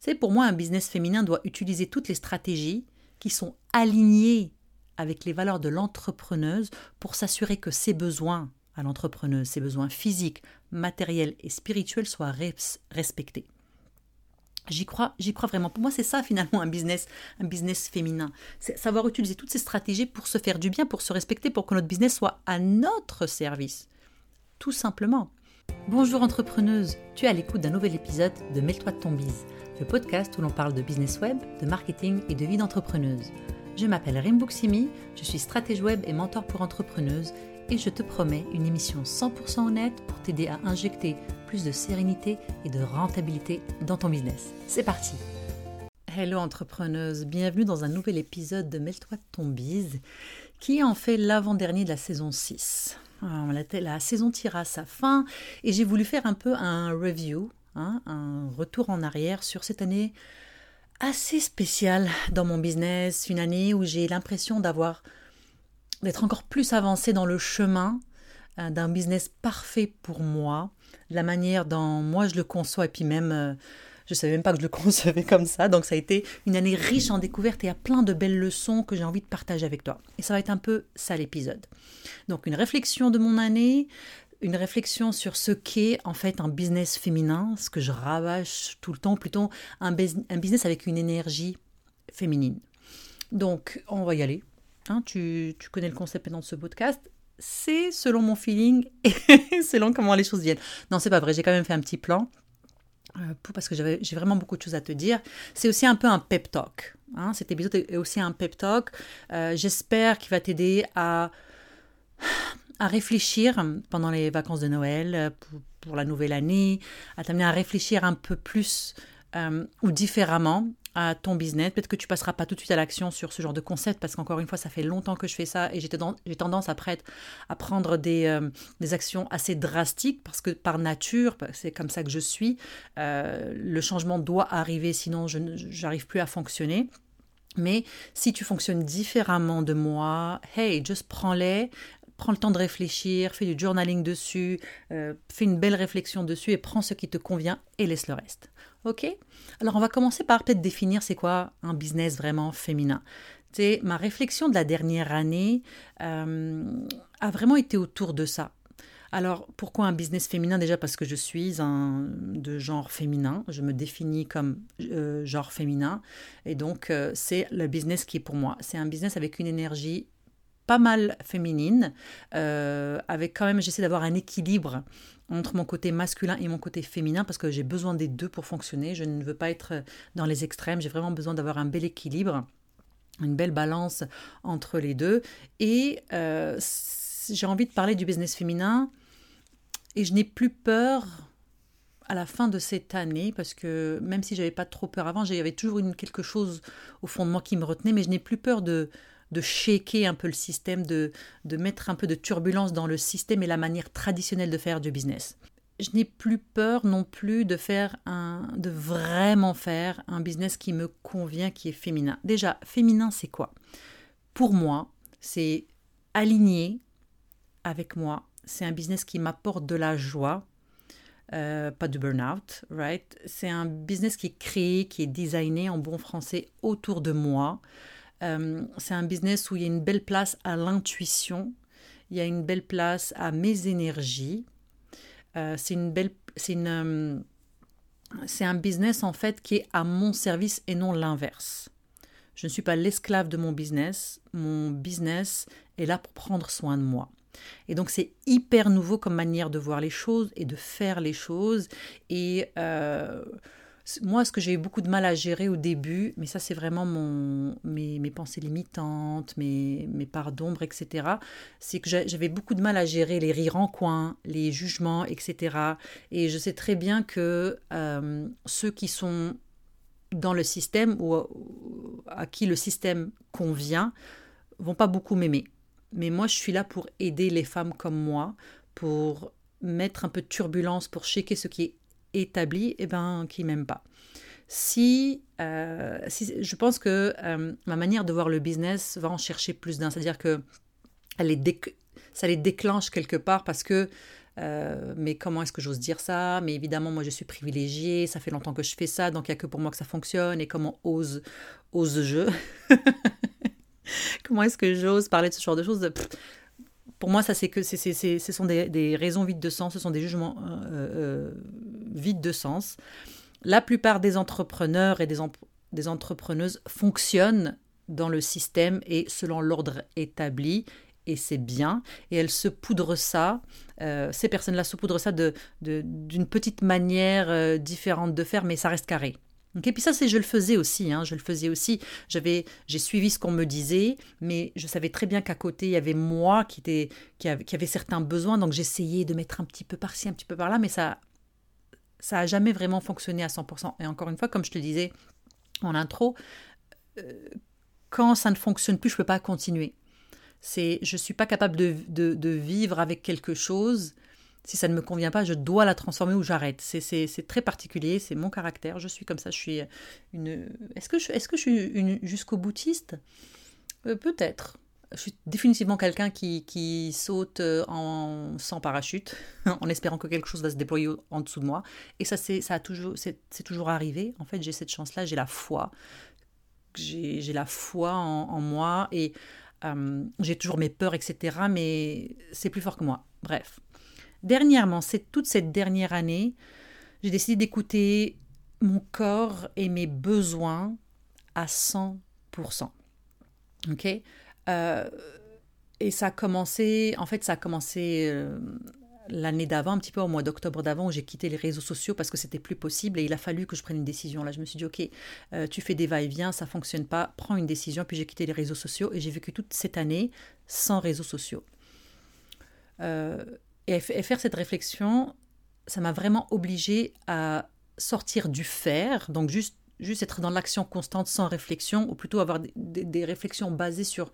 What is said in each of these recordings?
C'est pour moi un business féminin doit utiliser toutes les stratégies qui sont alignées avec les valeurs de l'entrepreneuse pour s'assurer que ses besoins à l'entrepreneuse, ses besoins physiques, matériels et spirituels soient respectés. J'y crois, vraiment. Pour moi, c'est ça finalement un business, un féminin. C'est savoir utiliser toutes ces stratégies pour se faire du bien, pour se respecter, pour que notre business soit à notre service. Tout simplement. Bonjour entrepreneuse, tu es à l'écoute d'un nouvel épisode de Mêle-toi de ton bise, le podcast où l'on parle de business web, de marketing et de vie d'entrepreneuse. Je m'appelle Rimbuksimi, je suis stratège web et mentor pour entrepreneuses et je te promets une émission 100% honnête pour t'aider à injecter plus de sérénité et de rentabilité dans ton business. C'est parti Hello entrepreneuse, bienvenue dans un nouvel épisode de Mêle-toi de ton bise qui en fait l'avant-dernier de la saison 6. La, la saison tire à sa fin et j'ai voulu faire un peu un review, hein, un retour en arrière sur cette année assez spéciale dans mon business, une année où j'ai l'impression d'avoir d'être encore plus avancé dans le chemin euh, d'un business parfait pour moi, la manière dont moi je le conçois et puis même euh, je savais même pas que je le concevais comme ça. Donc ça a été une année riche en découvertes et à plein de belles leçons que j'ai envie de partager avec toi. Et ça va être un peu ça l'épisode. Donc une réflexion de mon année, une réflexion sur ce qu'est en fait un business féminin, ce que je rabâche tout le temps, plutôt un, business avec une énergie féminine. Donc on va y aller. Hein, tu, connais le concept dans ce podcast. C'est selon mon feeling et selon comment les choses viennent. Non, c'est pas vrai, j'ai quand même fait un petit plan. Euh, parce que j'ai vraiment beaucoup de choses à te dire. C'est aussi un peu un pep talk. Hein. Cet épisode est aussi un pep talk. Euh, j'espère qu'il va t'aider à, à réfléchir pendant les vacances de Noël, pour, la nouvelle année, à t'amener à réfléchir un peu plus euh, ou différemment à ton business. Peut-être que tu passeras pas tout de suite à l'action sur ce genre de concept parce qu'encore une fois, ça fait longtemps que je fais ça et j'ai tendance après à prendre des, euh, des, actions assez drastiques parce que par nature, c'est comme ça que je suis, euh, le changement doit arriver sinon je n'arrive plus à fonctionner. Mais si tu fonctionnes différemment de moi, hey, juste prends-les, prends le temps de réfléchir, fais du journaling dessus, euh, fais une belle réflexion dessus et prends ce qui te convient et laisse le reste. Ok? Alors on va commencer par peut-être définir c'est quoi un business vraiment féminin. C'est ma réflexion de la dernière année euh, a vraiment été autour de ça. Alors, pourquoi un business féminin? Déjà parce que je suis un de genre féminin, je me définis comme euh, genre féminin, et donc c'est le business qui est pour moi. C'est un business avec une énergie pas mal féminine, avec quand même, j'essaie d'avoir un équilibre entre mon côté masculin et mon côté féminin parce que j'ai besoin des deux pour fonctionner. Je ne veux pas être dans les extrêmes. J'ai vraiment besoin d'avoir un bel équilibre, une belle balance entre les deux. Et euh, j'ai envie de parler du business féminin et je n'ai plus peur à la fin de cette année, parce que même si j'avais pas trop peur avant, j'avais toujours une, quelque chose au fond de moi qui me retenait, mais je n'ai plus peur de, de shaker un peu le système, de, de mettre un peu de turbulence dans le système et la manière traditionnelle de faire du business. Je n'ai plus peur non plus de faire un, de vraiment faire un business qui me convient, qui est féminin. Déjà, féminin, c'est quoi? Pour moi, c'est aligné avec moi. C'est un business qui m'apporte de la joie, euh, pas de burn-out, right? C'est un business qui est créé, qui est designé en bon français autour de moi. Euh, c'est un business où il y a une belle place à l'intuition, il y a une belle place à mes énergies. Euh, c'est une euh, un business en fait qui est à mon service et non l'inverse. Je ne suis pas l'esclave de mon business. Mon business est là pour prendre soin de moi. Et donc c'est hyper nouveau comme manière de voir les choses et de faire les choses. Et moi, ce que j'ai eu beaucoup de mal à gérer au début, mais ça c'est vraiment mes, pensées limitantes, mes, mes parts d'ombre, etc., c'est que j'avais beaucoup de mal à gérer les rires en coin, les jugements, etc. Et je sais très bien que euh, ceux qui sont dans le système ou à qui le système convient vont pas beaucoup m'aimer. Mais moi, je suis là pour aider les femmes comme moi, pour mettre un peu de turbulence, pour checker ce qui est établi, eh ben, qui m'aime pas. Si, euh, si, je pense que euh, ma manière de voir le business va en chercher plus d'un, c'est-à-dire que elle ça les déclenche quelque part parce que Euh, mais comment est-ce que j'ose dire ça? Mais évidemment, moi, je suis privilégiée. Ça fait longtemps que je fais ça, donc il n'y a que pour moi que ça fonctionne. Et comment ose, ose-je Comment est-ce que j'ose parler de ce genre de choses? Pour moi, ça, c'est que c'est, ce sont des, raisons vides de sens, ce sont des jugements euh, vides de sens. La plupart des entrepreneurs et des, des entrepreneuses fonctionnent dans le système et selon l'ordre établi et c'est bien. Et elles se poudrent ça, euh, ces personnes-là se poudrent ça d'une de, petite manière euh, différente de faire, mais ça reste carré. Et puis ça, c'est je le faisais aussi. Hein, je le faisais aussi. J'avais, j'ai suivi ce qu'on me disait, mais je savais très bien qu'à côté il y avait moi qui était, qui avait, certains besoins, donc j'essayais de mettre un petit peu par-ci, un petit peu par-là, mais ça, ça a jamais vraiment fonctionné à 100%. Et encore une fois, comme je te disais en intro, euh, quand ça ne fonctionne plus, je peux pas continuer. C'est, je suis pas capable de, de, vivre avec quelque chose. Si ça ne me convient pas, je dois la transformer ou j'arrête. C'est, très particulier, c'est mon caractère. Je suis comme ça. Je suis une. Est-ce que je, suis une jusqu'au boutiste euh, Peut-être. Je suis définitivement quelqu'un qui, saute euh, sans parachute, en espérant que quelque chose va se déployer en dessous de moi. Et ça, ça toujours, c'est, toujours arrivé. En fait, j'ai cette chance-là, j'ai la foi. J'ai, la foi en, en moi et euh, j'ai toujours mes peurs, etc. Mais c'est plus fort que moi. Bref. Dernièrement, c'est toute cette dernière année, j'ai décidé d'écouter mon corps et mes besoins à 100%. Ok? Euh, Et ça a commencé, en fait, ça a commencé euh, l'année d'avant, un petit peu au mois d'octobre d'avant, où j'ai quitté les réseaux sociaux parce que c'était plus possible et il a fallu que je prenne une décision. Là, je me suis dit, ok, euh, tu fais des va-et-vient, ça fonctionne pas, prends une décision. Puis j'ai quitté les réseaux sociaux et j'ai vécu toute cette année sans réseaux sociaux. Et, faire cette réflexion, ça m'a vraiment obligée à sortir du faire, donc juste, juste être dans l'action constante sans réflexion, ou plutôt avoir des réflexions basées sur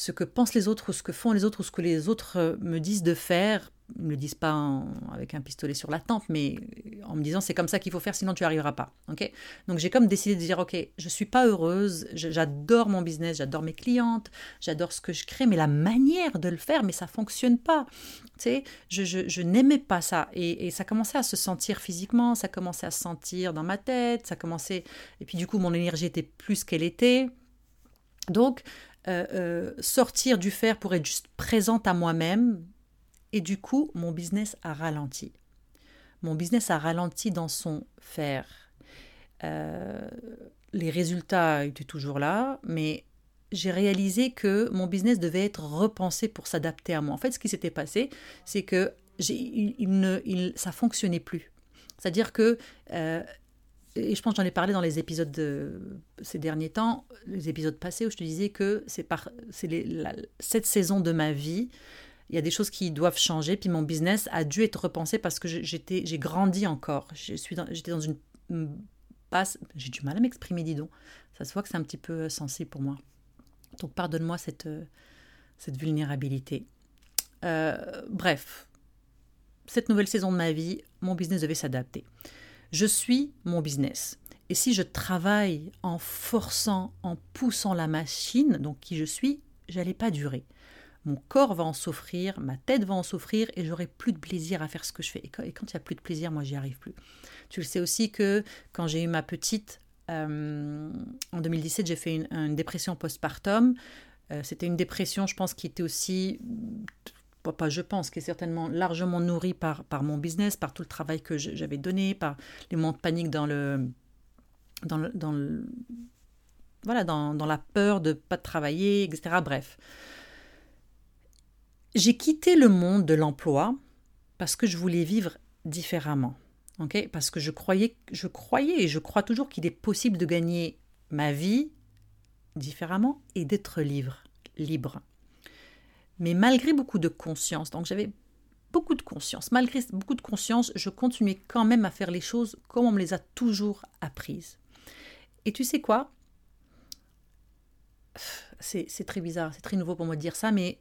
ce que pensent les autres ou ce que font les autres ou ce que les autres euh, me disent de faire. Ils ne le disent pas avec un pistolet sur la tempe, mais en me disant c'est comme ça qu'il faut faire, sinon tu arriveras pas. ok? Donc j'ai comme décidé de dire ok, je suis pas heureuse, j'adore mon business, j'adore mes clientes, j'adore ce que je crée, mais la manière de le faire, mais ça fonctionne pas. Tu sais, je, je, je n'aimais pas ça et, et, ça commençait à se sentir physiquement, ça commençait à se sentir dans ma tête, ça commençait et puis du coup mon énergie était plus qu'elle était. Donc, euh, euh, sortir du faire pour être juste présente à moi-même. Et du coup, mon business a ralenti. Mon business a ralenti dans son faire. Euh, les résultats étaient toujours là, mais j'ai réalisé que mon business devait être repensé pour s'adapter à moi. En fait, ce qui s'était passé, c'est que il, ne, il, ça fonctionnait plus. C'est-à-dire que et je pense que j'en ai parlé dans les épisodes de ces derniers temps, les épisodes passés où je te disais que c'est cette saison de ma vie, il y a des choses qui doivent changer, puis mon business a dû être repensé parce que j'étais j'ai grandi encore. Je suis j'étais dans une passe, j'ai du mal à m'exprimer, dis donc. Ça se voit que c'est un petit peu sensible pour moi. Donc pardonne-moi cette cette vulnérabilité. Euh, bref, cette nouvelle saison de ma vie, mon business devait s'adapter. Je suis mon business. Et si je travaille en forçant, en poussant la machine, donc qui je suis, j'allais pas durer. Mon corps va en souffrir, ma tête va en souffrir et j'aurai plus de plaisir à faire ce que je fais. Et quand, il n'y a plus de plaisir, moi, j'y arrive plus. Tu le sais aussi que quand j'ai eu ma petite, euh, en 2017, j'ai fait une, dépression postpartum. Euh, C'était une dépression, je pense, qui était aussi pas je pense, qui est certainement largement nourri par, par mon business, par tout le travail que j'avais donné, par les moments de panique dans le, dans le, dans le voilà, dans, dans, la peur de pas travailler, etc. Bref. J'ai quitté le monde de l'emploi parce que je voulais vivre différemment. ok? Parce que je croyais, je croyais et je crois toujours qu'il est possible de gagner ma vie différemment et d'être libre. libre mais malgré beaucoup de conscience, donc j'avais beaucoup de conscience, malgré beaucoup de conscience, je continuais quand même à faire les choses comme on me les a toujours apprises. Et tu sais quoi? C'est très bizarre, c'est très nouveau pour moi de dire ça, mais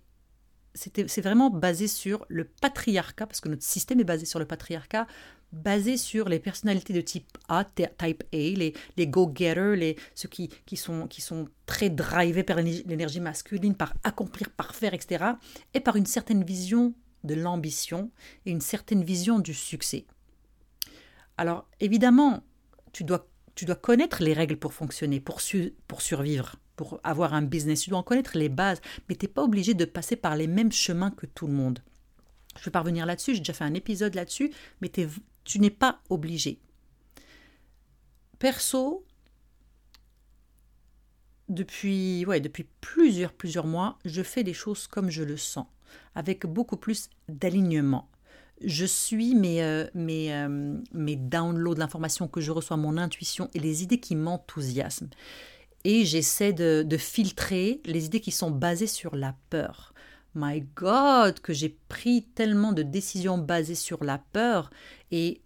c'est vraiment basé sur le patriarcat, parce que notre système est basé sur le patriarcat, basé sur les personnalités de type A, type A, les, les go-getters, les, ceux qui, qui, sont, qui sont très drivés par l'énergie masculine, par accomplir, par faire, etc., et par une certaine vision de l'ambition et une certaine vision du succès. Alors évidemment, tu dois, tu dois connaître les règles pour fonctionner, pour, pour survivre, pour avoir un business. Tu dois en connaître les bases, mais tu n'es pas obligé de passer par les mêmes chemins que tout le monde. Je vais pas revenir là-dessus, j'ai déjà fait un épisode là-dessus, mais tu n'es pas obligé. Perso, depuis, ouais, depuis plusieurs, plusieurs mois, je fais les choses comme je le sens, avec beaucoup plus d'alignement. Je suis mes, euh, mes, euh, mes downloads d'informations que je reçois, mon intuition et les idées qui m'enthousiasment. Et j'essaie de, de filtrer les idées qui sont basées sur la peur. My God, que j'ai pris tellement de décisions basées sur la peur et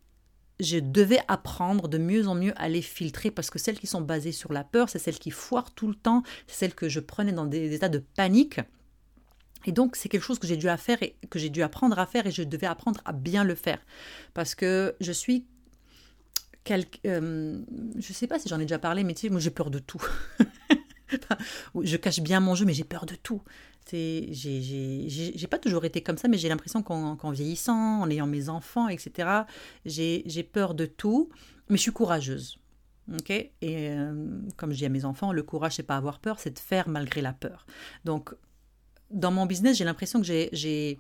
je devais apprendre de mieux en mieux à les filtrer parce que celles qui sont basées sur la peur, c'est celles qui foirent tout le temps, c'est celles que je prenais dans des états de panique. Et donc, c'est quelque chose que j'ai dû, faire et, que j'ai dû apprendre à faire et je devais apprendre à bien le faire. Parce que je suis. Euh, je sais pas si j'en ai déjà parlé, mais tu sais, moi j'ai peur de tout. je cache bien mon jeu, mais j'ai peur de tout. J'ai pas toujours été comme ça, mais j'ai l'impression qu'en vieillissant, en ayant mes enfants, etc., j'ai peur de tout, mais je suis courageuse. et euh, comme je dis à mes enfants, le courage, c'est pas avoir peur, c'est de faire malgré la peur. Donc, dans mon business, j'ai l'impression que j'ai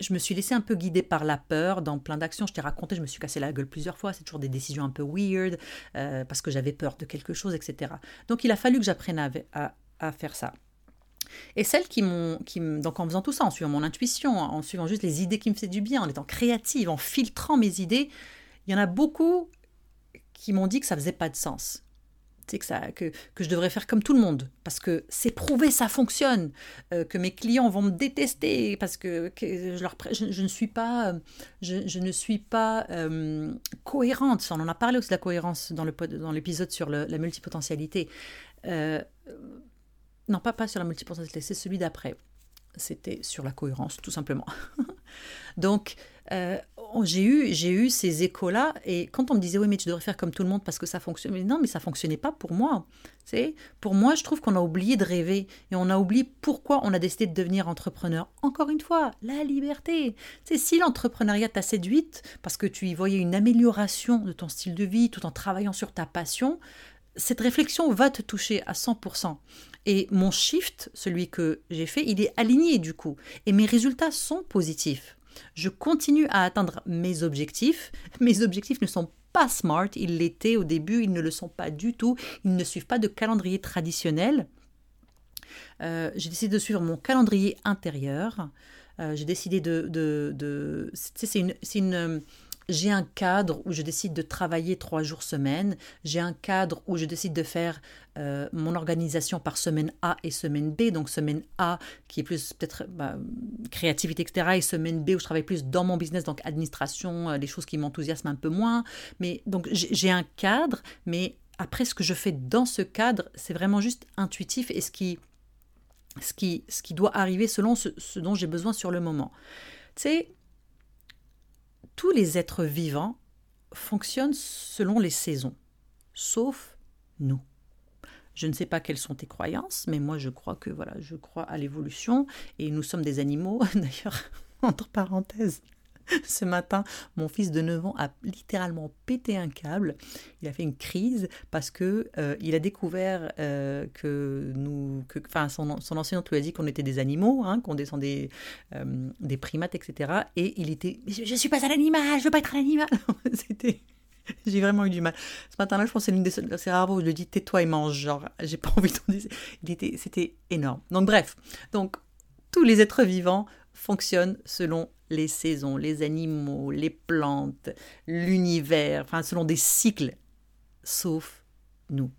je me suis laissée un peu guider par la peur dans plein d'actions. Je t'ai raconté, je me suis cassé la gueule plusieurs fois. C'est toujours des décisions un peu weird euh, parce que j'avais peur de quelque chose, etc. Donc il a fallu que j'apprenne à, faire ça. Et celles qui m'ont, qui, donc en faisant tout ça, en suivant mon intuition, en suivant juste les idées qui me faisaient du bien, en étant créative, en filtrant mes idées, il y en a beaucoup qui m'ont dit que ça faisait pas de sens que, ça, que, que, je devrais faire comme tout le monde, parce que c'est prouvé, ça fonctionne, euh, que mes clients vont me détester, parce que, je, leur, je, ne suis pas, je, ne suis pas euh, cohérente. On en a parlé aussi de la cohérence dans, le, dans l'épisode sur la multipotentialité. Euh, non, pas, pas sur la multipotentialité, c'est celui d'après. C'était sur la cohérence, tout simplement. Donc, euh, j'ai eu, j'ai eu ces échos-là, et quand on me disait, oui, mais tu devrais faire comme tout le monde parce que ça fonctionne, mais non, mais ça fonctionnait pas pour moi. C'est pour moi, je trouve qu'on a oublié de rêver, et on a oublié pourquoi on a décidé de devenir entrepreneur. Encore une fois, la liberté. C'est si l'entrepreneuriat t'a séduite parce que tu y voyais une amélioration de ton style de vie tout en travaillant sur ta passion, cette réflexion va te toucher à 100%. Et mon shift, celui que j'ai fait, il est aligné du coup. Et mes résultats sont positifs. Je continue à atteindre mes objectifs. Mes objectifs ne sont pas smart, ils l'étaient au début, ils ne le sont pas du tout, ils ne suivent pas de calendrier traditionnel. Euh, j'ai décidé de suivre mon calendrier intérieur. Euh, j'ai décidé de... de, de c'est une, une j'ai un cadre où je décide de travailler trois jours semaine, j'ai un cadre où je décide de faire euh, mon organisation par semaine A et semaine B, donc semaine A qui est plus peut-être bah, créativité, etc., et semaine B où je travaille plus dans mon business, donc administration, euh, les choses qui m'enthousiasment un peu moins. Mais donc j'ai un cadre, mais après ce que je fais dans ce cadre, c'est vraiment juste intuitif et ce qui, ce qui, ce qui doit arriver selon ce, ce dont j'ai besoin sur le moment. Tu sais, tous les êtres vivants fonctionnent selon les saisons, sauf nous. Je ne sais pas quelles sont tes croyances, mais moi je crois que voilà, je crois à l'évolution et nous sommes des animaux. D'ailleurs, entre parenthèses, ce matin, mon fils de 9 ans a littéralement pété un câble. Il a fait une crise parce que euh, il a découvert euh, que nous, que, enfin, son, son enseignante lui a dit qu'on était des animaux, hein, qu'on descendait euh, des primates, etc. Et il était, je, ne suis pas un animal, je veux pas être un animal. C'était j'ai vraiment eu du mal. Ce matin-là, je pense que c'est l'une des rares où je lui dis tais-toi et mange. Genre, j'ai pas envie de dire. C'était énorme. Donc, bref. Donc, tous les êtres vivants fonctionnent selon les saisons, les animaux, les plantes, l'univers, enfin selon des cycles, sauf nous.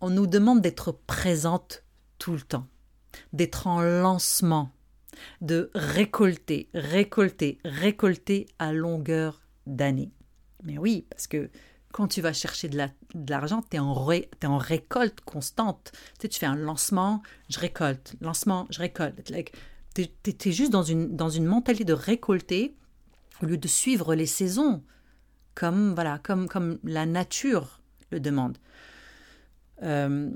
On nous demande d'être présente tout le temps, d'être en lancement, de récolter, récolter, récolter à longueur d'année. Mais oui, parce que quand tu vas chercher de l'argent, tu es, en récolte constante. Tu, tu fais un lancement, je récolte, lancement, je récolte. Tu es, juste dans une, mentalité de récolter au lieu de suivre les saisons, comme, voilà, comme, comme la nature le demande. Euh,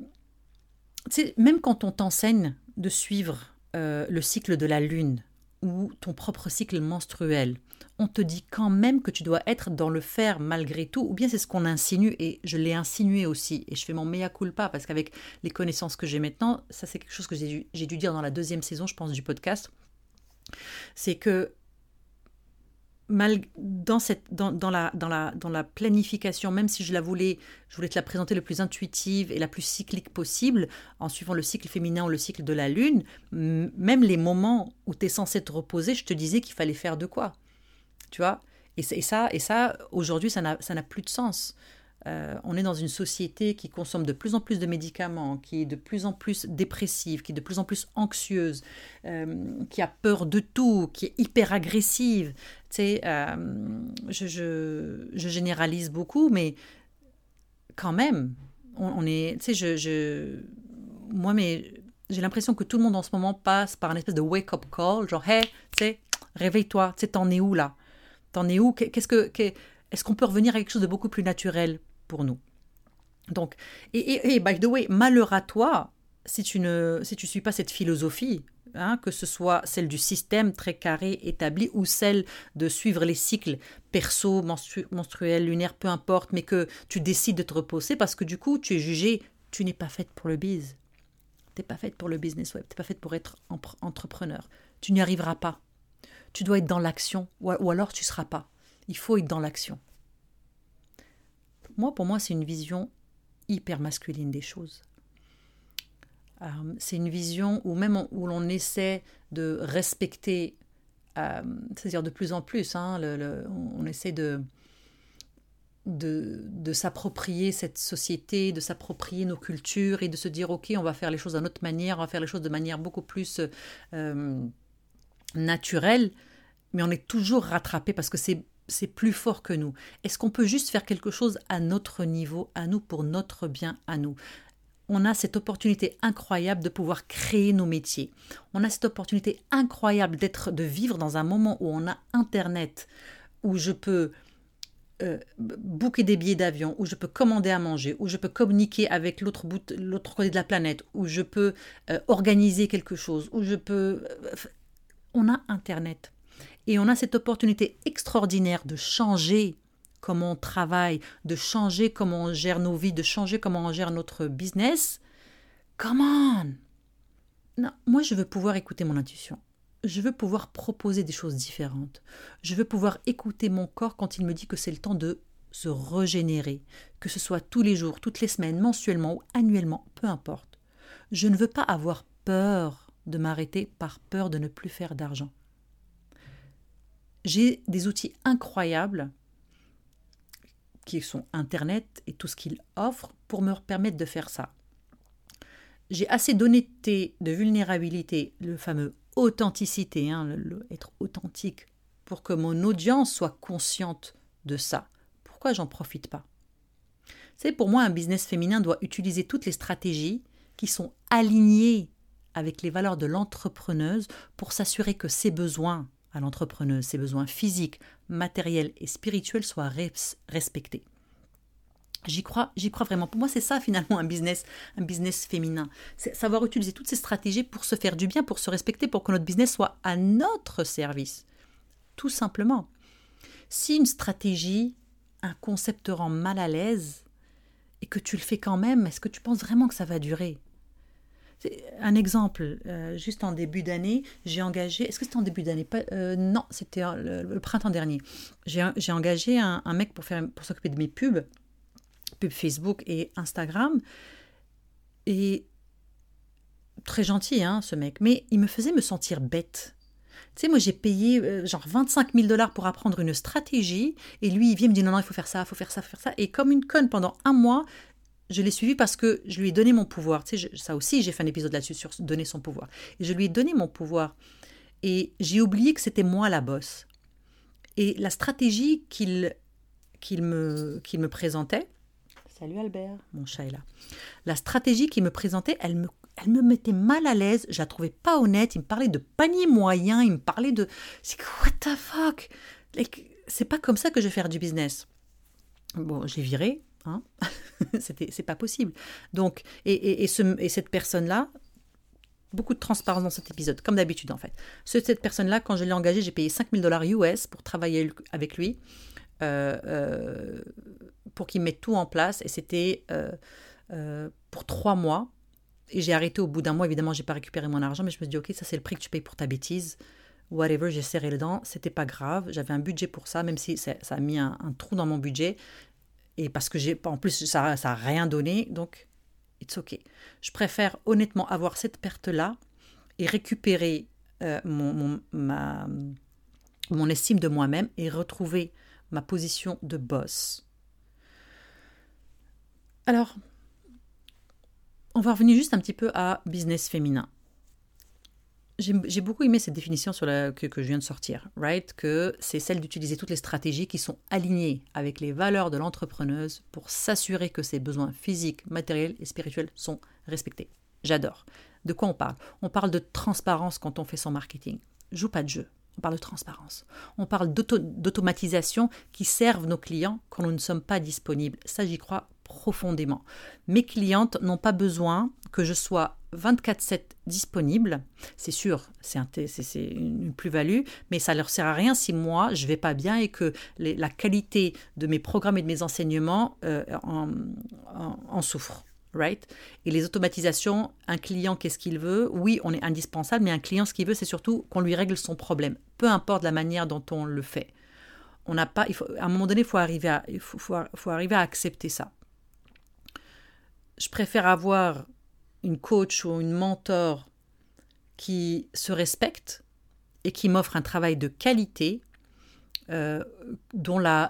même quand on t'enseigne de suivre euh, le cycle de la lune ou ton propre cycle menstruel. On te dit quand même que tu dois être dans le faire malgré tout, ou bien c'est ce qu'on insinue, et je l'ai insinué aussi, et je fais mon mea culpa, parce qu'avec les connaissances que j'ai maintenant, ça c'est quelque chose que j'ai dû, dire dans la deuxième saison, je pense, du podcast, c'est que mal, dans, cette, dans la planification, même si je la voulais, je voulais te la présenter le plus intuitive et la plus cyclique possible, en suivant le cycle féminin ou le cycle de la lune, même les moments où tu es censé te reposer, je te disais qu'il fallait faire de quoi. Tu vois et, ça, et ça aujourd'hui, ça n'a plus de sens. Euh, on est dans une société qui consomme de plus en plus de médicaments, qui est de plus en plus dépressive, qui est de plus en plus anxieuse, euh, qui a peur de tout, qui est hyper agressive. Tu sais, euh, je, généralise beaucoup, mais quand même, on, est. Tu sais, je, moi, mais j'ai l'impression que tout le monde en ce moment passe par un espèce de wake-up call, genre, hey, tu sais, réveille-toi, tu sais, t'en es où là? T'en es où? Qu'est-ce que. Est-ce qu'on peut revenir à quelque chose de beaucoup plus naturel pour nous? Donc, et, by the way, malheur à toi si tu ne si tu suis pas cette philosophie, hein, que ce soit celle du système très carré établi ou celle de suivre les cycles perso, menstruels, lunaires, peu importe, mais que tu décides de te reposer parce que du coup tu es jugé, tu n'es pas faite pour le biz. Tu n'es pas faite pour le business web, tu n'es pas faite pour être entrepreneur. Tu n'y arriveras pas. Tu dois être dans l'action ou, alors tu ne seras pas. Il faut être dans l'action. Moi, pour moi, c'est une vision hyper masculine des choses. Euh, c'est une vision où même où l'on essaie de respecter, euh, c'est-à-dire de plus en plus, hein, on essaie de, de, s'approprier cette société, de s'approprier nos cultures et de se dire, OK, on va faire les choses d'une autre manière, on va faire les choses de manière beaucoup plus euh, naturelle, mais on est toujours rattrapé parce que c'est c'est plus fort que nous Est-ce qu'on peut juste faire quelque chose à notre niveau, à nous, pour notre bien, à nous? On a cette opportunité incroyable de pouvoir créer nos métiers. On a cette opportunité incroyable d'être, de vivre dans un moment où on a Internet, où je peux euh, booker des billets d'avion, où je peux commander à manger, où je peux communiquer avec l'autre côté de la planète, où je peux euh, organiser quelque chose, où je peux. Euh, on a Internet. Et on a cette opportunité extraordinaire de changer comment on travaille, de changer comment on gère nos vies, de changer comment on gère notre business. Come on! Non, moi, je veux pouvoir écouter mon intuition. Je veux pouvoir proposer des choses différentes. Je veux pouvoir écouter mon corps quand il me dit que c'est le temps de se régénérer, que ce soit tous les jours, toutes les semaines, mensuellement ou annuellement, peu importe. Je ne veux pas avoir peur de m'arrêter par peur de ne plus faire d'argent j'ai des outils incroyables qui sont Internet et tout ce qu'il offre pour me permettre de faire ça. J'ai assez d'honnêteté, de vulnérabilité, le fameux authenticité, hein, être authentique, pour que mon audience soit consciente de ça. Pourquoi j'en profite pas? C'est pour moi un business féminin doit utiliser toutes les stratégies qui sont alignées avec les valeurs de l'entrepreneuse pour s'assurer que ses besoins, à l'entrepreneuse, ses besoins physiques, matériels et spirituels soient respectés. J'y crois, j'y crois vraiment. Pour moi, c'est ça finalement un business, un business féminin. C'est savoir utiliser toutes ces stratégies pour se faire du bien, pour se respecter, pour que notre business soit à notre service. Tout simplement. Si une stratégie, un concept te rend mal à l'aise et que tu le fais quand même, est-ce que tu penses vraiment que ça va durer? Un exemple, euh, juste en début d'année, j'ai engagé. Est-ce que c'était en début d'année? Euh, Non, c'était le, printemps dernier. J'ai engagé un, mec pour, pour s'occuper de mes pubs, pubs Facebook et Instagram. Et très gentil, hein, ce mec. Mais il me faisait me sentir bête. Tu sais, moi, j'ai payé euh, genre 25 000 dollars pour apprendre une stratégie. Et lui, il vient me dire non, non, il faut faire ça, il faut faire ça, il faut faire ça. Et comme une conne, pendant un mois, je l'ai suivi parce que je lui ai donné mon pouvoir. Tu sais, ça aussi, j'ai fait un épisode là-dessus sur donner son pouvoir. Et je lui ai donné mon pouvoir. Et j'ai oublié que c'était moi la bosse. Et la stratégie qu'il qu'il me, qu'il me présentait, salut Albert, mon chat est là. La stratégie qu'il me présentait, elle me, elle me mettait mal à l'aise, je la trouvais pas honnête. Il me parlait de panier moyen, il me parlait de. C'est what the fuck? C'est pas comme ça que je vais faire du business. Bon, j'ai viré, hein C'était, c'est pas possible. Donc, et, et, ce, et cette personne-là, beaucoup de transparence dans cet épisode, comme d'habitude en fait. Cette personne-là, quand je l'ai engagé, j'ai payé 5000 dollars US pour travailler avec lui, euh, euh, pour qu'il mette tout en place. Et c'était euh, pour trois mois. Et j'ai arrêté au bout d'un mois. Évidemment, j'ai pas récupéré mon argent, mais je me suis dit, ok, ça c'est le prix que tu payes pour ta bêtise. Whatever, j'ai serré les dents. C'était pas grave. J'avais un budget pour ça, même si ça, a mis un, trou dans mon budget. Et parce que j'ai, en plus, ça, ça a rien donné. Donc, it's ok. Je préfère honnêtement avoir cette perte-là et récupérer euh, mon, mon estime de moi-même et retrouver ma position de boss. Alors, on va revenir juste un petit peu à business féminin. J'ai beaucoup aimé cette définition la, que, je viens de sortir, right? Que c'est celle d'utiliser toutes les stratégies qui sont alignées avec les valeurs de l'entrepreneuse pour s'assurer que ses besoins physiques, matériels et spirituels sont respectés. J'adore. De quoi on parle? On parle de transparence quand on fait son marketing. Joue pas de jeu. On parle de transparence. On parle d'automatisation qui servent nos clients quand nous ne sommes pas disponibles. Ça, j'y crois profondément. Mes clientes n'ont pas besoin que je sois 24/7 disponible. C'est sûr, c'est une plus-value, mais ça leur sert à rien si moi je vais pas bien et que la qualité de mes programmes et de mes enseignements euh, en, souffre. Right? Et les automatisations, un client, qu'est-ce qu'il veut? Oui, on est indispensable, mais un client, ce qu'il veut, c'est surtout qu'on lui règle son problème, peu importe la manière dont on le fait. On n'a pas, à un moment donné, il faut arriver à accepter ça je préfère avoir une coach ou une mentor qui se respecte et qui m'offre un travail de qualité euh, dont, la,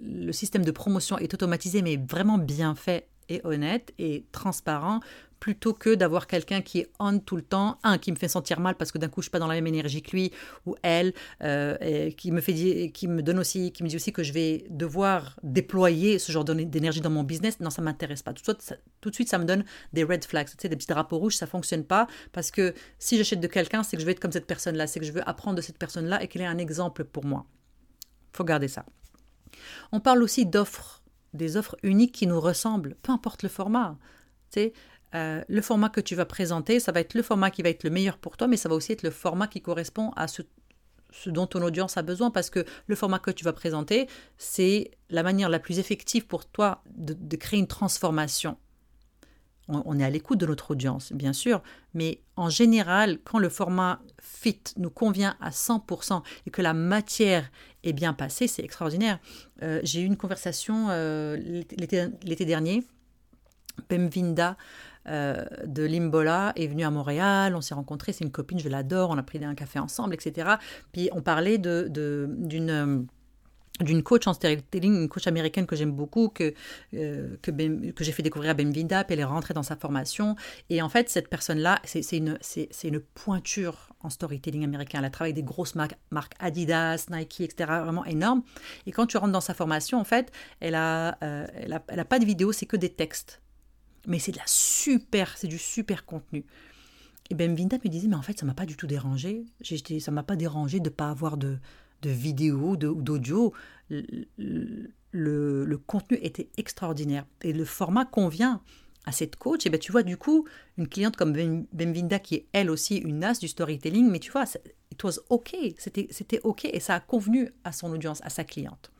le système de promotion est automatisé mais vraiment bien fait et honnête et transparent plutôt que d'avoir quelqu'un qui est on tout le temps, un qui me fait sentir mal parce que d'un coup je suis pas dans la même énergie que lui ou elle, euh, qui me fait qui me donne aussi, qui me dit aussi que je vais devoir déployer ce genre d'énergie dans mon business. Non, ça m'intéresse pas. Tout de, suite, ça, tout de suite, ça me donne des red flags, tu sais, des petits drapeaux rouges. Ça fonctionne pas parce que si j'achète de quelqu'un, c'est que je vais être comme cette personne-là, c'est que je veux apprendre de cette personne-là et qu'elle est un exemple pour moi. Faut garder ça. On parle aussi d'offres, des offres uniques qui nous ressemblent, peu importe le format. Tu sais, euh, le format que tu vas présenter, ça va être le format qui va être le meilleur pour toi, mais ça va aussi être le format qui correspond à ce, dont ton audience a besoin, parce que le format que tu vas présenter, c'est la manière la plus effective pour toi de, créer une transformation. On, est à l'écoute de notre audience, bien sûr, mais en général, quand le format fit nous convient à 100% et que la matière est bien passée, c'est extraordinaire. Euh, j'ai eu une conversation euh, l'été dernier, Bemvinda, euh, de Limbola est venue à Montréal, on s'est rencontrés, c'est une copine, je l'adore, on a pris un café ensemble, etc. Puis on parlait d'une euh, d'une coach en storytelling, une coach américaine que j'aime beaucoup, que, euh, que, que j'ai fait découvrir à Bemvinda, puis elle est rentrée dans sa formation. Et en fait, cette personne-là, c'est, une, une pointure en storytelling américain. Elle travaille des grosses marques, marques Adidas, Nike, etc., vraiment énorme. Et quand tu rentres dans sa formation, en fait, elle a, elle a, elle a pas de vidéo, c'est que des textes mais c'est de la super, c'est du super contenu. Et ben Vinda me disait, mais en fait, ça m'a pas du tout dérangé. J'ai, ça m'a pas dérangé de pas avoir de, de vidéo ou d'audio. Le, le, contenu était extraordinaire. Et le format convient à cette coach. Et ben tu vois, du coup, une cliente comme Benvinda, qui est elle aussi une as du storytelling, mais tu vois, it was OK. C'était OK et ça a convenu à son audience, à sa cliente.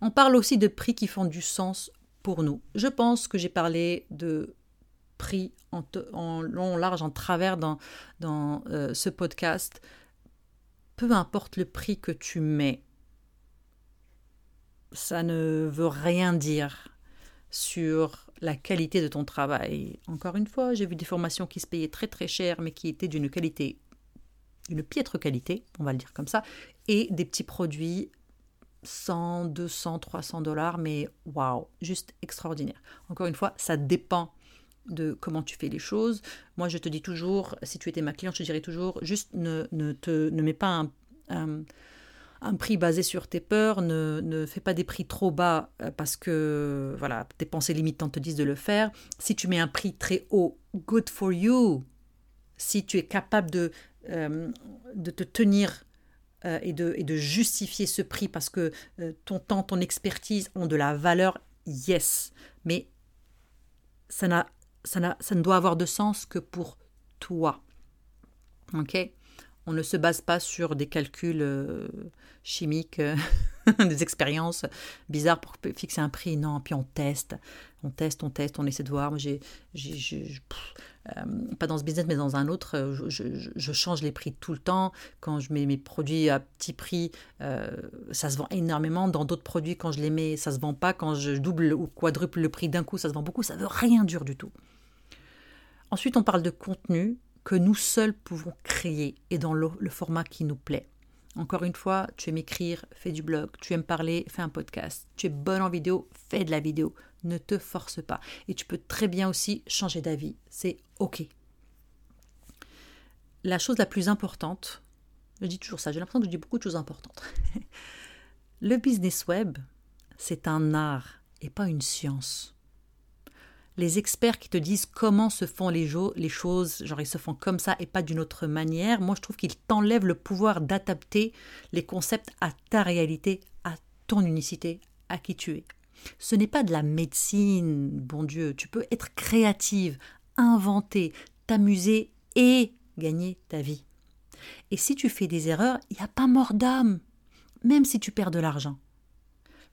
On parle aussi de prix qui font du sens nous. Je pense que j'ai parlé de prix en, en, long, large, en travers dans, dans euh, ce podcast. Peu importe le prix que tu mets, ça ne veut rien dire sur la qualité de ton travail. Encore une fois, j'ai vu des formations qui se payaient très très cher, mais qui étaient d'une qualité, d'une piètre qualité, on va le dire comme ça, et des petits produits 100, 200, 300 dollars, mais waouh, juste extraordinaire. Encore une fois, ça dépend de comment tu fais les choses. Moi, je te dis toujours, si tu étais ma cliente, je te dirais toujours, juste ne, ne, te, ne mets pas un, un, prix basé sur tes peurs, ne, ne fais pas des prix trop bas euh, parce que voilà, tes pensées limitantes te disent de le faire. Si tu mets un prix très haut, good for you. Si tu es capable de, euh, de te tenir euh, et, de, justifier ce prix parce que euh, ton temps, ton expertise ont de la valeur, yes. Mais ça n'a ça, ça ne doit avoir de sens que pour toi. Ok? On ne se base pas sur des calculs euh, chimiques, des expériences bizarres pour fixer un prix. Non, puis on teste, on teste, on teste, on essaie de voir. J'ai, pas dans ce business, mais dans un autre, je, change les prix tout le temps. Quand je mets mes produits à petit prix, ça se vend énormément. Dans d'autres produits, quand je les mets, ça se vend pas. Quand je double ou quadruple le prix d'un coup, ça se vend beaucoup. Ça veut rien dire du tout. Ensuite, on parle de contenu que nous seuls pouvons créer et dans le, format qui nous plaît. Encore une fois, tu aimes écrire, fais du blog, tu aimes parler, fais un podcast, tu es bonne en vidéo, fais de la vidéo, ne te force pas. Et tu peux très bien aussi changer d'avis, c'est OK. La chose la plus importante, je dis toujours ça, j'ai l'impression que je dis beaucoup de choses importantes. le business web, c'est un art et pas une science les experts qui te disent comment se font les, choses, genre ils se font comme ça et pas d'une autre manière, moi je trouve qu'ils t'enlèvent le pouvoir d'adapter les concepts à ta réalité, à ton unicité, à qui tu es. Ce n'est pas de la médecine, bon Dieu, tu peux être créative, inventer, t'amuser et gagner ta vie. Et si tu fais des erreurs, il n'y a pas mort d'âme, même si tu perds de l'argent.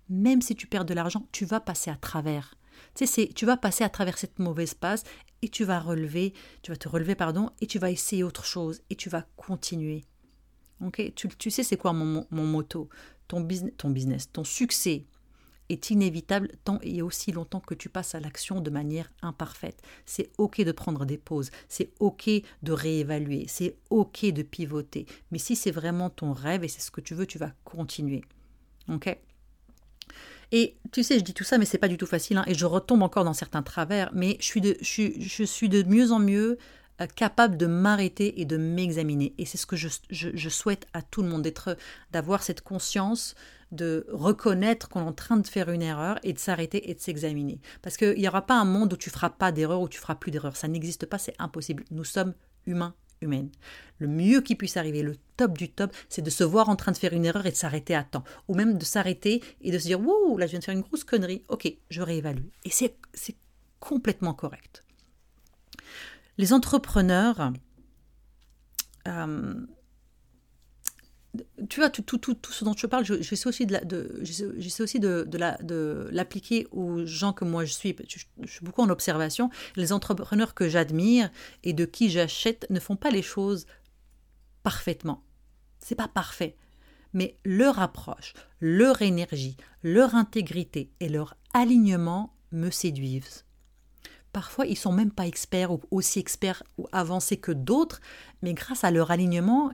Même si tu perds de l'argent, tu vas passer à travers. Tu sais, tu vas passer à travers cette mauvaise passe et tu vas relever, tu vas te relever, pardon, et tu vas essayer autre chose et tu vas continuer. Ok? Tu, tu sais, c'est quoi mon, mon motto? Ton, business, ton business, ton succès est inévitable tant et aussi longtemps que tu passes à l'action de manière imparfaite. C'est ok de prendre des pauses, c'est ok de réévaluer, c'est ok de pivoter. Mais si c'est vraiment ton rêve et c'est ce que tu veux, tu vas continuer. Ok? Et tu sais, je dis tout ça, mais c'est pas du tout facile, hein, et je retombe encore dans certains travers, mais je suis de, je, de mieux en mieux euh, capable de m'arrêter et de m'examiner. Et c'est ce que je, je, souhaite à tout le monde, d'être, d'avoir cette conscience, de reconnaître qu'on est en train de faire une erreur et de s'arrêter et de s'examiner. Parce qu'il n'y aura pas un monde où tu feras pas d'erreur, où tu feras plus d'erreur. Ça n'existe pas, c'est impossible. Nous sommes humains humaine. Le mieux qui puisse arriver, le top du top, c'est de se voir en train de faire une erreur et de s'arrêter à temps. Ou même de s'arrêter et de se dire Wouh, là je viens de faire une grosse connerie, ok, je réévalue. Et c'est complètement correct. Les entrepreneurs, euh, tu vois, tout, tout, tout, ce dont je parle, j'essaie aussi de, de aussi de, de l'appliquer aux gens que moi je suis. Je, suis beaucoup en observation. Les entrepreneurs que j'admire et de qui j'achète ne font pas les choses parfaitement. C'est pas parfait. Mais leur approche, leur énergie, leur intégrité et leur alignement me séduisent. Parfois, ils sont même pas experts ou aussi experts ou avancés que d'autres, mais grâce à leur alignement,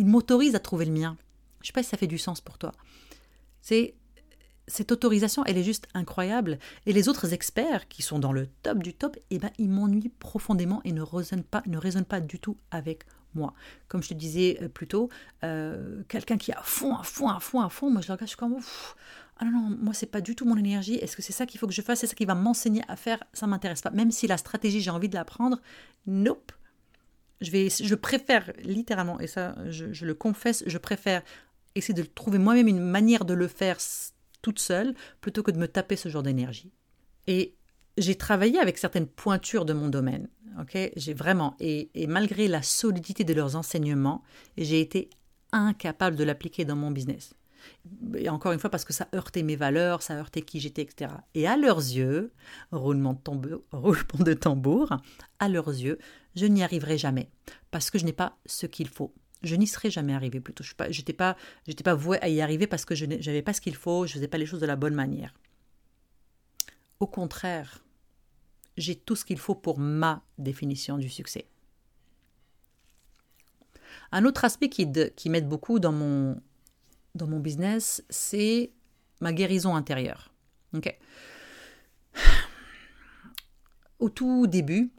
il m'autorise à trouver le mien. Je sais pas si ça fait du sens pour toi. C'est cette autorisation, elle est juste incroyable. Et les autres experts qui sont dans le top du top, eh ben, ils m'ennuient profondément et ne résonnent pas, ne résonnent pas du tout avec moi. Comme je te disais euh, plus tôt, euh, quelqu'un qui est à fond, à fond, à fond, à fond, moi je le regarde, je suis comme, ah non, non, moi c'est pas du tout mon énergie. Est-ce que c'est ça qu'il faut que je vais, je préfère littéralement, et ça je, le confesse, je préfère essayer de trouver moi-même une manière de le faire toute seule plutôt que de me taper ce genre d'énergie. Et j'ai travaillé avec certaines pointures de mon domaine. ok? J'ai vraiment, et, malgré la solidité de leurs enseignements, j'ai été incapable de l'appliquer dans mon business. Et encore une fois, parce que ça heurtait mes valeurs, ça heurtait qui j'étais, etc. Et à leurs yeux, roulement de tambour, de tambour, à leurs yeux, je n'y arriverai jamais parce que je n'ai pas ce qu'il faut. Je n'y serai jamais arrivé plutôt. Je n'étais pas, pas voué à y arriver parce que je n'avais pas ce qu'il faut, je faisais pas les choses de la bonne manière. Au contraire, j'ai tout ce qu'il faut pour ma définition du succès. Un autre aspect qui m'aide beaucoup dans mon, dans mon business, c'est ma guérison intérieure. Au tout début,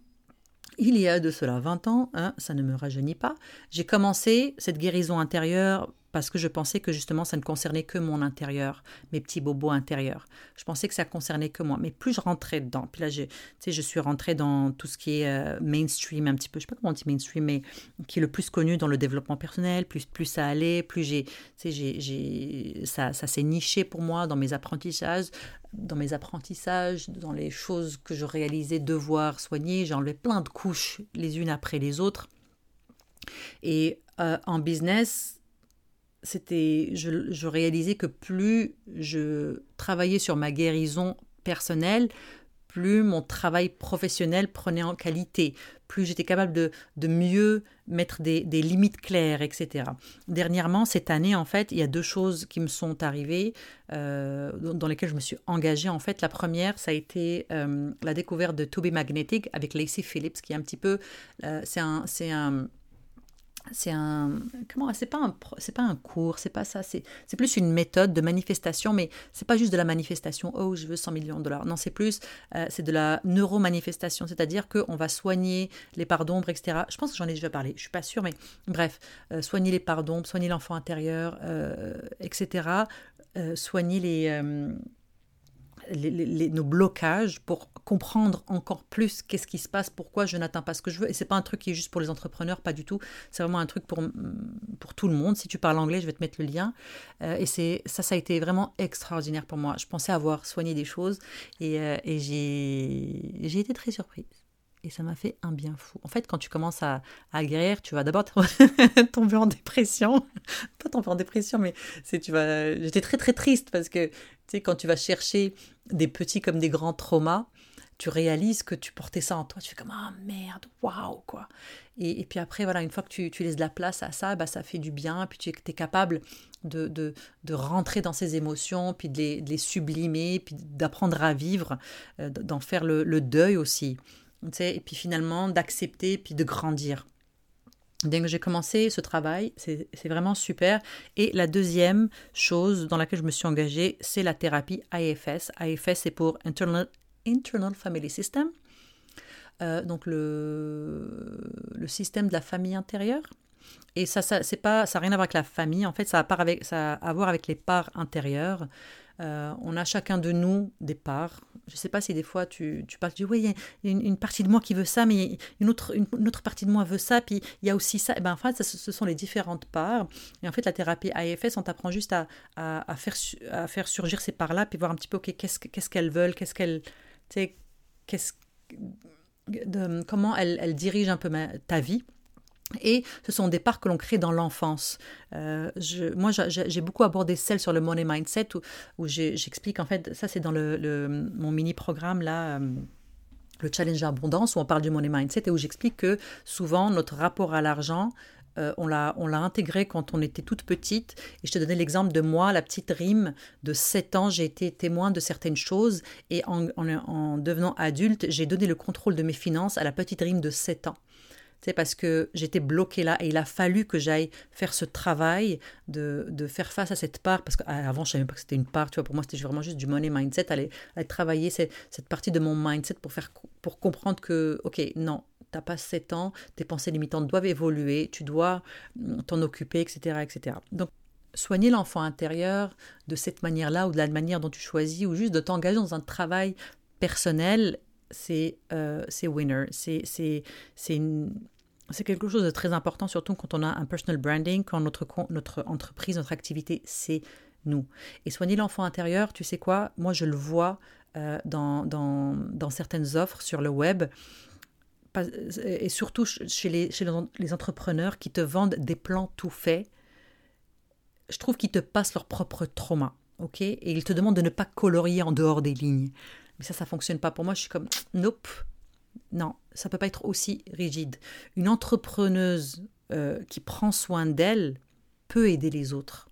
il y a de cela 20 ans, hein, ça ne me rajeunit pas, j'ai commencé cette guérison intérieure parce que je pensais que justement ça ne concernait que mon intérieur, mes petits bobos intérieurs. Je pensais que ça concernait que moi. Mais plus je rentrais dedans, puis là, je, je suis rentrée dans tout ce qui est euh, mainstream, un petit peu, je sais pas comment on dit mainstream, mais qui est le plus connu dans le développement personnel, plus, plus ça allait, plus j'ai, j'ai, ça, ça s'est niché pour moi dans mes apprentissages, dans mes apprentissages, dans les choses que je réalisais devoir soigner. Enlevé plein de couches les unes après les autres. Et euh, en business, c'était, je, réalisais que plus je travaillais sur ma guérison personnelle, plus mon travail professionnel prenait en qualité, plus j'étais capable de, de, mieux mettre des, des, limites claires, etc. Dernièrement, cette année, en fait, il y a deux choses qui me sont arrivées, euh, dans lesquelles je me suis engagée. En fait, la première, ça a été euh, la découverte de To Magnetic avec Lacey Phillips, qui est un petit peu, euh, c'est un, c'est un c'est un comment c'est pas un c'est pas un cours c'est pas ça c'est c'est plus une méthode de manifestation mais c'est pas juste de la manifestation oh je veux 100 millions de dollars non c'est plus euh, c'est de la neuromanifestation c'est-à-dire que on va soigner les parts d'ombre etc je pense que j'en ai déjà parlé je suis pas sûre mais bref euh, soigner les parts d'ombre soigner l'enfant intérieur euh, etc soigner les nos blocages pour comprendre encore plus qu'est-ce qui se passe, pourquoi je n'atteins pas ce que je veux. Et c'est pas un truc qui est juste pour les entrepreneurs, pas du tout. C'est vraiment un truc pour, pour tout le monde. Si tu parles anglais, je vais te mettre le lien. Euh, et c'est ça, ça a été vraiment extraordinaire pour moi. Je pensais avoir soigné des choses et, euh, et j'ai été très surprise. Et ça m'a fait un bien fou. En fait, quand tu commences à, à guérir, tu vas d'abord tomber en dépression. Pas tomber en dépression, mais c'est tu vas. J'étais très très triste parce que tu sais quand tu vas chercher des petits comme des grands traumas, tu réalises que tu portais ça en toi. Tu fais comme ah merde, waouh quoi. Et, puis après voilà, une fois que tu, laisses de la place à ça, bah ça fait du bien. Puis tu es capable de, de, rentrer dans ces émotions, puis de les, sublimer, puis d'apprendre à vivre, euh, d'en faire le deuil aussi et puis finalement d'accepter, puis de grandir. Dès que j'ai commencé ce travail, c'est vraiment super. Et la deuxième chose dans laquelle je me suis engagée, c'est la thérapie AFS. AFS, c'est pour Internal, Internal Family System. Euh, donc le, le système de la famille intérieure. Et ça, ça c'est pas, ça n'a rien à voir avec la famille. En fait, ça a, avec, ça a à voir avec les parts intérieures. Euh, on a chacun de nous des parts. Je ne sais pas si des fois tu, tu parles, tu dis oui, il y a une, partie de moi qui veut ça, mais une autre, une, autre partie de moi veut ça, puis il y a aussi ça. Et ben, en fait, ce sont les différentes parts. Et en fait, la thérapie AFS, on t'apprend juste à, à, faire, à faire surgir ces parts-là, puis voir un petit peu, qu'est-ce qu'elles veulent, qu'est-ce qu'elles. Qu'est-ce, comment elles, elles dirigent un peu ta vie. Et ce sont des parts que l'on crée dans l'enfance. Euh, moi, j'ai beaucoup abordé celle sur le money mindset où, j'explique, en fait, ça c'est dans mon mini-programme là. Euh, le challenge abondance où on parle du money mindset et où j'explique que souvent notre rapport à l'argent euh, on l'a intégré quand on était toute petite. Et je te donnais l'exemple de moi, la petite rime de 7 ans, j'ai été témoin de certaines choses. Et en, en devenant adulte, j'ai donné le contrôle de mes finances à la petite rime de 7 ans. C'est parce que j'étais bloquée là et il a fallu que j'aille faire ce travail de, de, faire face à cette part. Parce qu'avant, je ne savais même pas que c'était une part. Tu vois, pour moi, c'était vraiment juste du money mindset. Aller, aller travailler cette, cette, partie de mon mindset pour, faire, pour comprendre que, OK, non, tu n'as pas 7 ans, tes pensées limitantes doivent évoluer, tu dois mm, t'en occuper, etc., etc. Donc, soigner l'enfant intérieur de cette manière-là ou de la manière dont tu choisis ou juste de t'engager dans un travail personnel c'est euh, winner. C'est quelque chose de très important, surtout quand on a un personal branding, quand notre, notre entreprise, notre activité, c'est nous. Et soigner l'enfant intérieur, tu sais quoi? Moi, je le vois euh, dans, dans, dans, certaines offres sur le web, et surtout chez, les, chez les entrepreneurs qui te vendent des plans tout faits. Je trouve qu'ils te passent leur propre trauma. ok? Et ils te demandent de ne pas colorier en dehors des lignes. Mais ça, ça fonctionne pas pour moi. Je suis comme, nope. Non, ça peut pas être aussi rigide. Une entrepreneuse euh, qui prend soin d'elle peut aider les autres.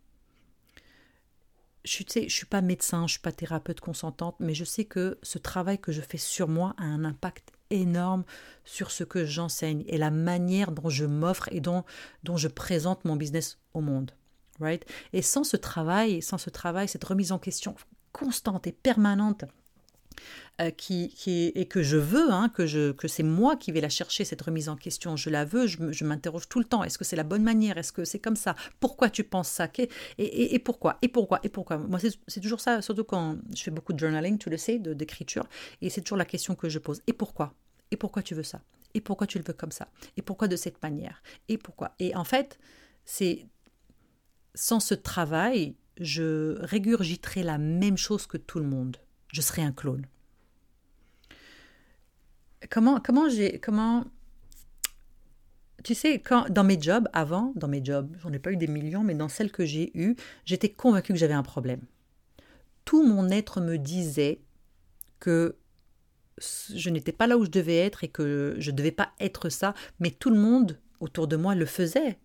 Je ne suis pas médecin, je suis pas thérapeute consentante, mais je sais que ce travail que je fais sur moi a un impact énorme sur ce que j'enseigne et la manière dont je m'offre et dont, dont je présente mon business au monde. Right? Et sans ce travail, sans ce travail, cette remise en question constante et permanente euh, qui, et que je veux, hein, que, que c'est moi qui vais la chercher, cette remise en question. Je la veux, je, m'interroge tout le temps. Est-ce que c'est la bonne manière? Est-ce que c'est comme ça? Pourquoi tu penses ça? Et, pourquoi? Et pourquoi? Et pourquoi? Moi, c'est toujours ça, surtout quand je fais beaucoup de journaling, tu le sais, d'écriture. Et c'est toujours la question que je pose. Et pourquoi? Et pourquoi tu veux ça? Et pourquoi tu le veux comme ça? Et pourquoi de cette manière? Et pourquoi? Et en fait, c'est sans ce travail, je régurgiterai la même chose que tout le monde. Je serai un clone comment, comment j'ai, comment, tu sais, quand, dans mes jobs, avant, dans mes jobs, j'en ai pas eu des millions, mais dans celles que j'ai eues, j'étais convaincue que j'avais un problème. Tout mon être me disait que je n'étais pas là où je devais être et que je ne devais pas être ça, mais tout le monde autour de moi le faisait.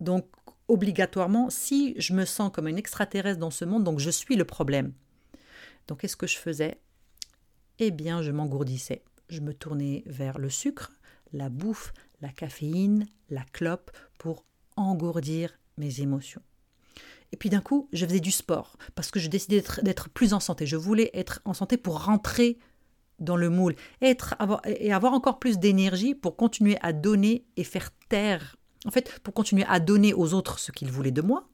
Donc, obligatoirement, si je me sens comme une extraterrestre dans ce monde, donc je suis le problème. Donc, qu'est-ce que je faisais? Eh bien, je m'engourdissais je me tournais vers le sucre, la bouffe, la caféine, la clope pour engourdir mes émotions. Et puis d'un coup, je faisais du sport parce que je décidais d'être plus en santé. Je voulais être en santé pour rentrer dans le moule être, et avoir encore plus d'énergie pour continuer à donner et faire taire. En fait, pour continuer à donner aux autres ce qu'ils voulaient de moi,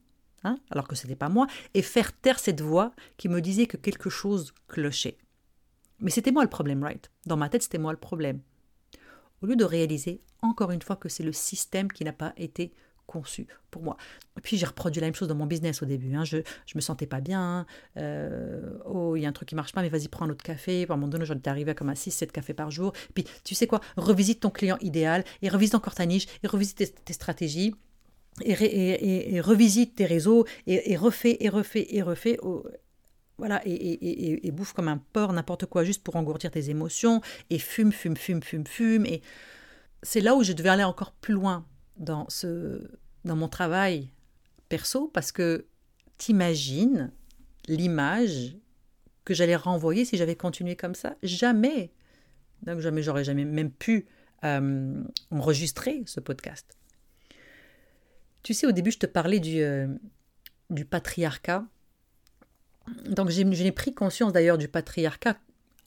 hein, alors que ce n'était pas moi, et faire taire cette voix qui me disait que quelque chose clochait. Mais c'était moi le problème, right? Dans ma tête, c'était moi le problème. Au lieu de réaliser, encore une fois, que c'est le système qui n'a pas été conçu pour moi. Et puis j'ai reproduit la même chose dans mon business au début. Hein. Je ne me sentais pas bien. Euh, oh, il y a un truc qui marche pas, mais vas-y, prends un autre café. À un moment donné, j'en étais arrivé à comme à 6-7 cafés par jour. puis tu sais quoi, revisite ton client idéal et revisite encore ta niche et revisite tes, stratégies. Et, revisite tes réseaux et, refais et refais et refais voilà, et, bouffe comme un porc, n'importe quoi, juste pour engourdir tes émotions, et fume, fume, fume, fume, fume. Et c'est là où je devais aller encore plus loin dans, ce, dans mon travail perso, parce que t'imagines l'image que j'allais renvoyer si j'avais continué comme ça? Jamais. Donc jamais, j'aurais jamais même pu euh, enregistrer ce podcast. Tu sais, au début, je te parlais du, euh, patriarcat. Donc j'ai pris conscience d'ailleurs du patriarcat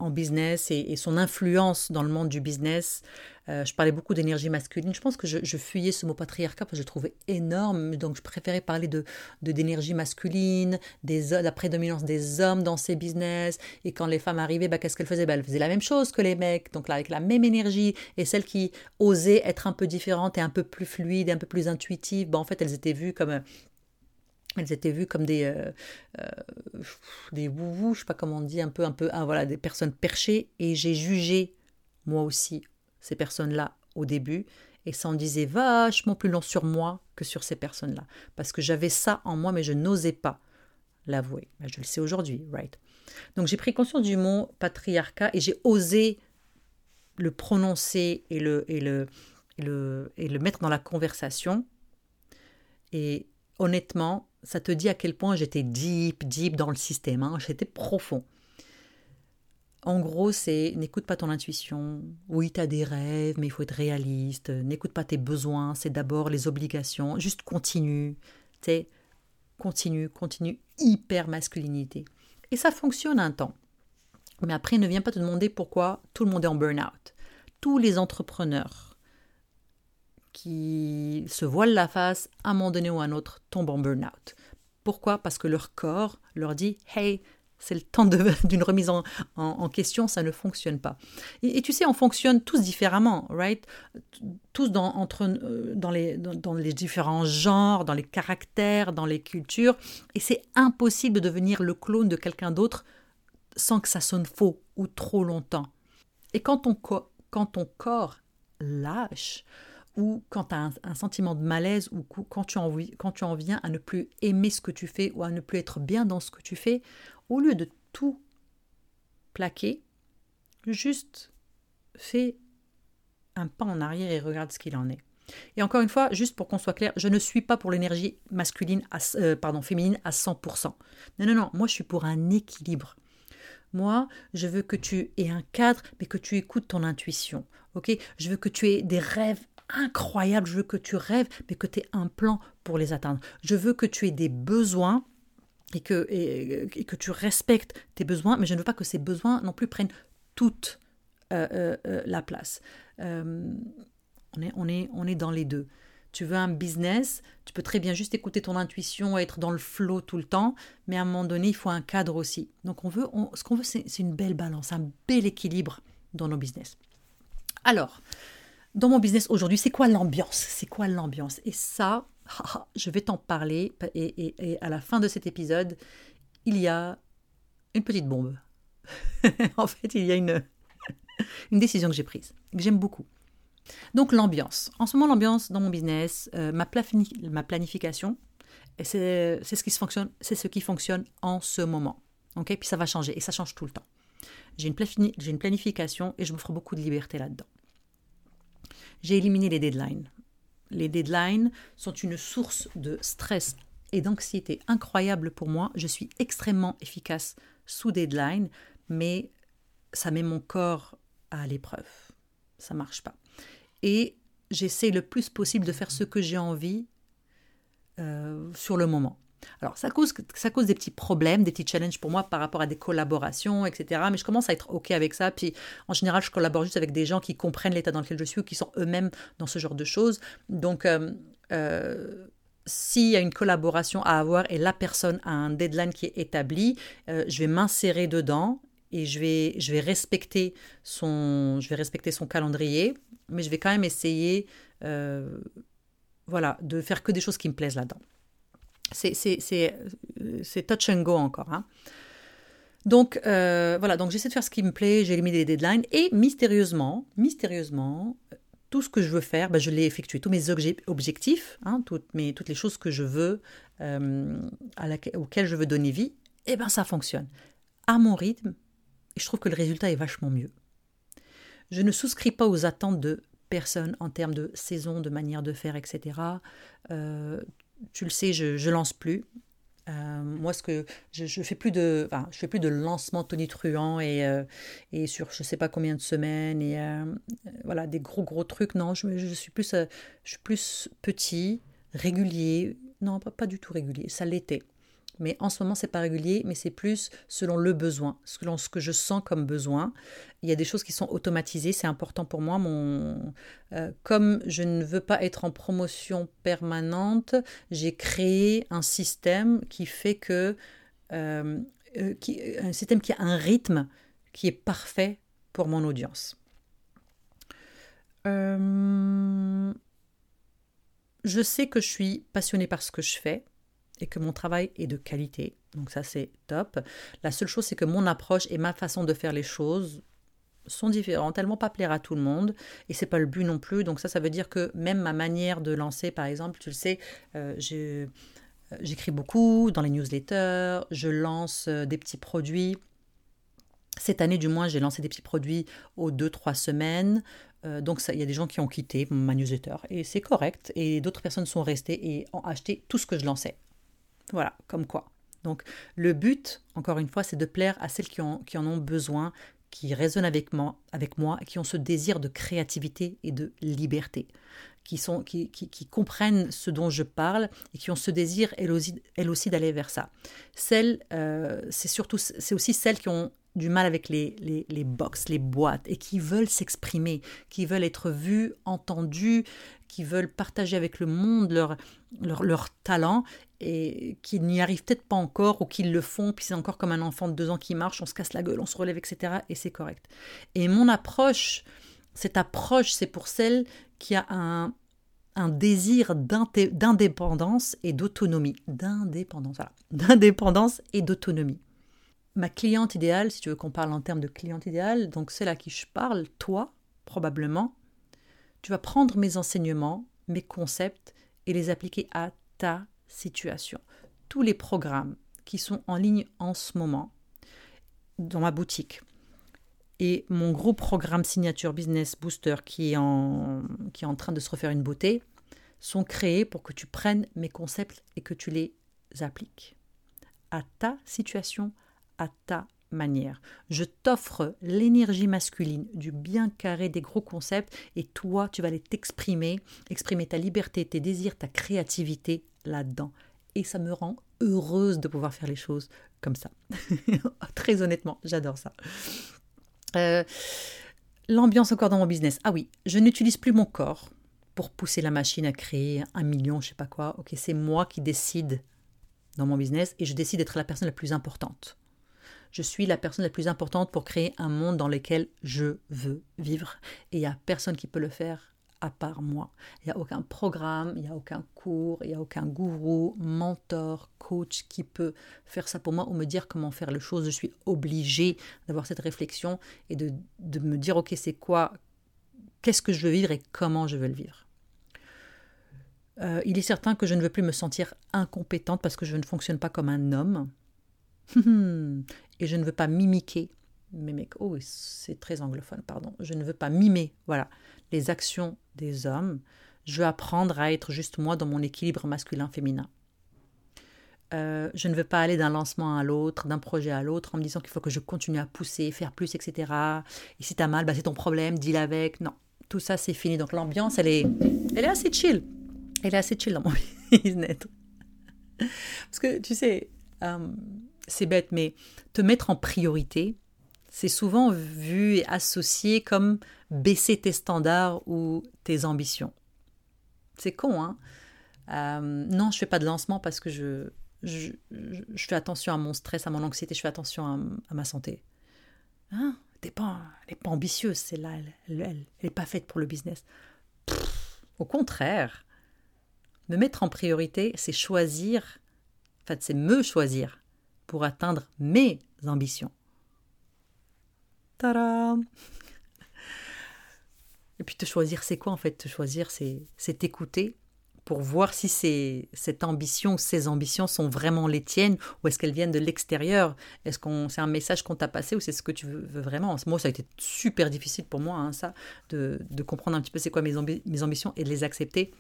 en business et, son influence dans le monde du business. Euh, je parlais beaucoup d'énergie masculine. Je pense que je, fuyais ce mot patriarcat parce que je le trouvais énorme. Donc je préférais parler de d'énergie masculine, des la prédominance des hommes dans ces business. Et quand les femmes arrivaient, bah, qu'est-ce qu'elles faisaient? Bah, Elles faisaient la même chose que les mecs, donc là, avec la même énergie. Et celles qui osaient être un peu différentes et un peu plus fluides, un peu plus intuitives, bah, en fait, elles étaient vues comme elles étaient vues comme des euh, euh, des wouvous, je sais pas comment on dit, un peu un peu ah, voilà des personnes perchées et j'ai jugé moi aussi ces personnes-là au début et ça en disait vachement plus long sur moi que sur ces personnes-là parce que j'avais ça en moi mais je n'osais pas l'avouer. Ben, je le sais aujourd'hui, right. Donc j'ai pris conscience du mot patriarcat et j'ai osé le prononcer et le et le le et le mettre dans la conversation et honnêtement, ça te dit à quel point j'étais deep, deep dans le système. Hein. J'étais profond. En gros, c'est n'écoute pas ton intuition. Oui, tu as des rêves, mais il faut être réaliste. N'écoute pas tes besoins, c'est d'abord les obligations. Juste continue. Tu continue, continue. Hyper masculinité. Et ça fonctionne un temps. Mais après, ne viens pas te demander pourquoi tout le monde est en burn-out. Tous les entrepreneurs, qui se voilent la face, à un moment donné ou à un autre, tombent en burn-out. Pourquoi? Parce que leur corps leur dit Hey, c'est le temps d'une remise en, question, ça ne fonctionne pas. Et, tu sais, on fonctionne tous différemment, right? Tous dans, entre, euh, dans, les, dans, les différents genres, dans les caractères, dans les cultures. Et c'est impossible de devenir le clone de quelqu'un d'autre sans que ça sonne faux ou trop longtemps. Et quand quand ton corps lâche, ou quand tu as un, sentiment de malaise ou quand tu, en, quand tu en viens à ne plus aimer ce que tu fais ou à ne plus être bien dans ce que tu fais, au lieu de tout plaquer, juste fais un pas en arrière et regarde ce qu'il en est. Et encore une fois, juste pour qu'on soit clair, je ne suis pas pour l'énergie masculine, euh, pardon, féminine à 100%. Non, non, non, moi je suis pour un équilibre. Moi, je veux que tu aies un cadre, mais que tu écoutes ton intuition. Ok? Je veux que tu aies des rêves incroyable. Je veux que tu rêves, mais que tu aies un plan pour les atteindre. Je veux que tu aies des besoins et que, et, que tu respectes tes besoins, mais je ne veux pas que ces besoins non plus prennent toute euh, euh, la place. on, est, on, est, on est dans les deux. Tu veux un business, tu peux très bien juste écouter ton intuition, être dans le flow tout le temps, mais à un moment donné, il faut un cadre aussi. Donc on veut, ce qu'on veut, c'est une belle balance, un bel équilibre dans nos business. Alors, dans mon business aujourd'hui, c'est quoi l'ambiance? C'est quoi l'ambiance? Et ça, je vais t'en parler. Et, à la fin de cet épisode, il y a une petite bombe. en fait, il y a une, une décision que j'ai prise, que j'aime beaucoup. Donc l'ambiance. En ce moment, l'ambiance dans mon business, euh, ma, planification, c'est ce, qui fonctionne, ce qui fonctionne en ce moment. ok? Puis ça va changer, et ça change tout le temps. J'ai une, une planification et je m'offre beaucoup de liberté là-dedans. J'ai éliminé les deadlines. Les deadlines sont une source de stress et d'anxiété incroyable pour moi. Je suis extrêmement efficace sous deadline, mais ça met mon corps à l'épreuve. Ça marche pas. Et j'essaie le plus possible de faire ce que j'ai envie euh, sur le moment. Alors, ça cause, ça cause des petits problèmes, des petits challenges pour moi par rapport à des collaborations, etc. Mais je commence à être OK avec ça. Puis, en général, je collabore juste avec des gens qui comprennent l'état dans lequel je suis ou qui sont eux-mêmes dans ce genre de choses. Donc, euh, euh, s'il y a une collaboration à avoir et la personne a un deadline qui est établi, euh, je vais m'insérer dedans et je vais, je vais respecter son, je vais respecter son calendrier, mais je vais quand même essayer, voilà, de faire que des choses qui me plaisent là-dedans. C'est touch and go encore. Hein. Donc euh, voilà, donc j'essaie de faire ce qui me plaît, j'ai éliminé les deadlines et mystérieusement, mystérieusement, tout ce que je veux faire, ben, je l'ai effectué. Tous mes objectifs, hein, toutes, les choses que je veux, euh, à auxquelles je veux donner vie, eh ben ça fonctionne. À mon rythme, et je trouve que le résultat est vachement mieux. Je ne souscris pas aux attentes de personne en termes de saison, de manière de faire, etc. tu le sais, je, lance plus. Euh, moi, ce que je, je fais plus de, enfin, je fais plus de lancement tonitruant et euh, et sur je sais pas combien de semaines et euh, voilà des gros gros trucs. Non, je, je suis plus, je suis plus petit, régulier. Non, pas du tout régulier. Ça l'était mais en ce moment c'est pas régulier, mais c'est plus selon le besoin, selon ce que je sens comme besoin. Il y a des choses qui sont automatisées, c'est important pour moi. Mon, euh, comme je ne veux pas être en promotion permanente, j'ai créé un système qui fait que euh, euh, qui, un système qui a un rythme qui est parfait pour mon audience. je sais que je suis passionnée par ce que je fais et que mon travail est de qualité. Donc ça c'est top. La seule chose c'est que mon approche et ma façon de faire les choses sont différentes, elles vont pas plaire à tout le monde et c'est pas le but non plus. Donc ça ça veut dire que même ma manière de lancer par exemple, tu le sais, euh, euh, j'écris beaucoup dans les newsletters, je lance euh, des petits produits. Cette année, du moins, j'ai lancé des petits produits aux 2-3 semaines. donc, il y a des gens qui ont quitté ma newsletter et c'est correct. Et d'autres personnes sont restées et ont acheté tout ce que je lançais. Voilà, comme quoi. Donc le but, encore une fois, c'est de plaire à celles qui, qui, en ont besoin, qui résonnent avec moi, avec moi, qui ont ce désir de créativité et de liberté, qui, sont, qui, qui, comprennent ce dont je parle et qui ont ce désir, elles aussi, aussi d'aller vers ça. Celles, euh, c'est surtout, c'est aussi celles qui ont du mal avec les, les, les les boîtes, et qui veulent s'exprimer, qui veulent être vues, entendues, qui veulent partager avec le monde leur, leur, leur talent et qui n'y arrivent peut-être pas encore ou qui le font, puis c'est encore comme un enfant de deux ans qui marche, on se casse la gueule, on se relève, etc. Et c'est correct. Et mon approche, cette approche, c'est pour celle qui a un, un désir d'indépendance et d'autonomie. D'indépendance, voilà. D'indépendance et d'autonomie ma cliente idéale, si tu veux qu'on parle en termes de cliente idéale, donc celle à qui je parle, toi, probablement, tu vas prendre mes enseignements, mes concepts et les appliquer à ta Tous les programmes qui sont en ligne en ce moment dans ma boutique et mon gros programme Signature Business Booster qui est en, qui est en train de se refaire une beauté sont créés pour que tu prennes mes concepts et que tu les appliques à ta situation, à ta manière. Je t'offre l'énergie masculine, du bien carré, des gros concepts, et toi, tu vas aller t'exprimer, exprimer ta liberté, tes désirs, ta créativité là-dedans. Et ça me rend heureuse de pouvoir faire les choses comme ça. Très honnêtement, j'adore ça. Euh, l'ambiance encore dans mon business. Ah oui, je n'utilise plus mon corps pour pousser la machine à créer un million, je sais pas quoi. Ok, c'est moi qui décide dans mon business et je décide d'être la personne la plus importante. Je suis la personne la plus importante pour créer un monde dans lequel je veux vivre. Et il n'y a personne qui peut le faire à part moi. Il n'y a aucun programme, il n'y a aucun cours, il n'y a aucun gourou, mentor, coach qui peut faire ça pour moi ou me dire comment faire les choses. Je suis obligée d'avoir cette réflexion et de, de me dire, ok, c'est quoi, qu'est-ce que je veux vivre et comment je veux le vivre. Euh, il est certain que je ne veux plus me sentir incompétente parce que je ne fonctionne pas comme un homme. et je ne veux pas mimiquer. Mais oh, c'est très anglophone, pardon. Je ne veux pas mimer, voilà, les actions des hommes. Je veux apprendre à être juste moi dans mon équilibre masculin-féminin. Euh, je ne veux pas aller d'un lancement à l'autre, d'un projet à l'autre, en me disant qu'il faut que je continue à pousser, faire plus, etc. Et si t'as mal, bah c'est ton problème, deal avec. Non, tout ça c'est fini. Donc l'ambiance, elle est, elle est assez chill. Elle est assez chill dans mon business. Parce que tu sais, euh, c'est bête, mais te mettre en priorité, c'est souvent vu et associé comme baisser tes standards ou tes ambitions. C'est con, hein euh, Non, je fais pas de lancement parce que je, je, fais attention à mon stress, à mon anxiété, je fais attention à, ma santé. Hein? Pas, elle n'est pas ambitieuse, c'est là, elle n'est pas faite pour le business. au contraire, me mettre en priorité, c'est choisir, en fait, c'est me choisir pour atteindre mes ambitions. Et puis te choisir, c'est quoi en fait? Te choisir, c'est t'écouter pour voir si c'est cette ambition, ces ambitions sont vraiment les tiennes ou est-ce qu'elles viennent de l'extérieur? Est-ce qu'on c'est un message qu'on t'a passé ou c'est ce que tu veux, vraiment? Moi, ça a été super difficile pour moi, hein, ça, de, de, comprendre un petit peu c'est quoi mes, ambitions et de les accepter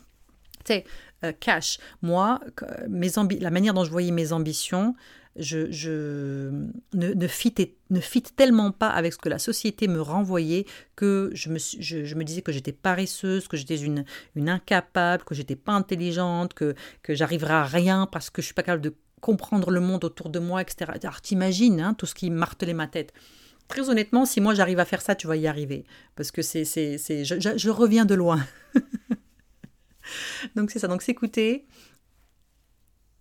euh, cash. Moi, mes la manière dont je voyais mes ambitions, je, ne, ne, ne fit tellement pas avec ce que la société me renvoyait que je me, je, me disais que j'étais paresseuse, que j'étais une, une incapable, que j'étais pas intelligente, que, que j'arriverais à rien parce que je suis pas capable de comprendre le monde autour de moi, etc. Alors t'imagines hein, tout ce qui martelait ma tête. Très honnêtement, si moi j'arrive à faire ça, tu vas y arriver. Parce que c'est, c'est, c'est, je, je reviens de loin. Donc c'est ça, donc s'écouter,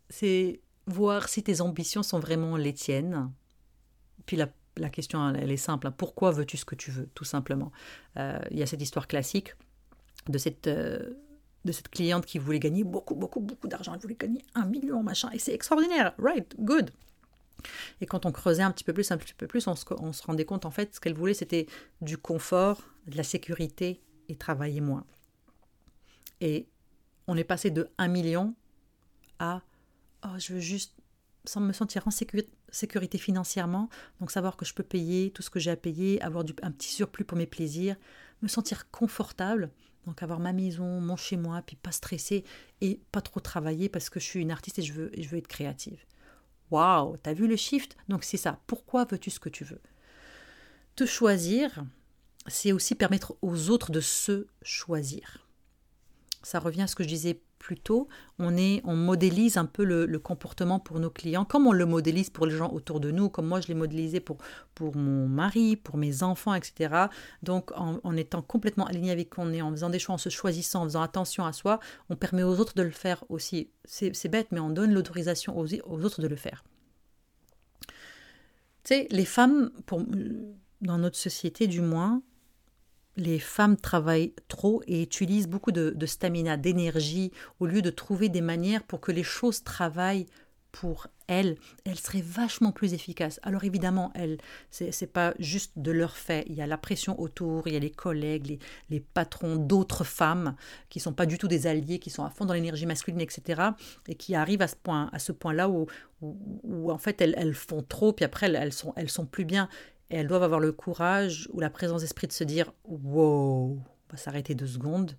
c'est voir si tes ambitions sont vraiment les tiennes. Puis la, la question, elle est simple, hein. pourquoi veux-tu ce que tu veux, tout simplement? Euh, il y a cette histoire classique de cette... Euh, de cette cliente qui voulait gagner beaucoup, beaucoup, beaucoup d'argent. Elle voulait gagner un million, machin. Et c'est extraordinaire. Right, good. Et quand on creusait un petit peu plus, un petit peu plus, on se, on se rendait compte, en fait, ce qu'elle voulait, c'était du confort, de la sécurité et travailler moins. Et on est passé de 1 million à oh, je veux juste sans me sentir en sécurité financièrement, donc savoir que je peux payer tout ce que j'ai à payer, avoir un petit surplus pour mes plaisirs, me sentir confortable, donc avoir ma maison, mon chez moi, puis pas stresser et pas trop travailler parce que je suis une artiste et je veux, je veux être créative. Waouh, t'as vu le shift? Donc c'est ça. Pourquoi veux-tu ce que tu veux? Te choisir, c'est aussi permettre aux autres de se choisir ça revient à ce que je disais plus tôt, on, est, on modélise un peu le, comportement pour nos clients, comme on le modélise pour les gens autour de nous, comme moi je l'ai modélisé pour, pour mon mari, pour mes enfants, etc. Donc en, étant complètement aligné avec qu'on est, en faisant des choix, en se choisissant, en faisant attention à soi, on permet aux autres de le faire aussi. C'est bête, mais on donne l'autorisation aux, autres de le faire. Tu sais, les femmes, dans notre société du moins, les femmes travaillent trop et utilisent beaucoup de, stamina, d'énergie, au lieu de trouver des manières pour que les choses travaillent pour elles, elles seraient vachement plus efficaces. Alors évidemment, elles, c'est pas juste de leur fait. Il y a la pression autour, il y a les collègues, les, patrons d'autres femmes qui sont pas du tout des alliés, qui sont à fond dans l'énergie masculine, etc. Et qui arrivent à ce point, à ce point-là où, où, en fait elles, font trop, puis après elles, elles sont, elles sont plus bien. Et elles doivent avoir le courage ou la présence d'esprit de se dire Wow, on va s'arrêter deux secondes.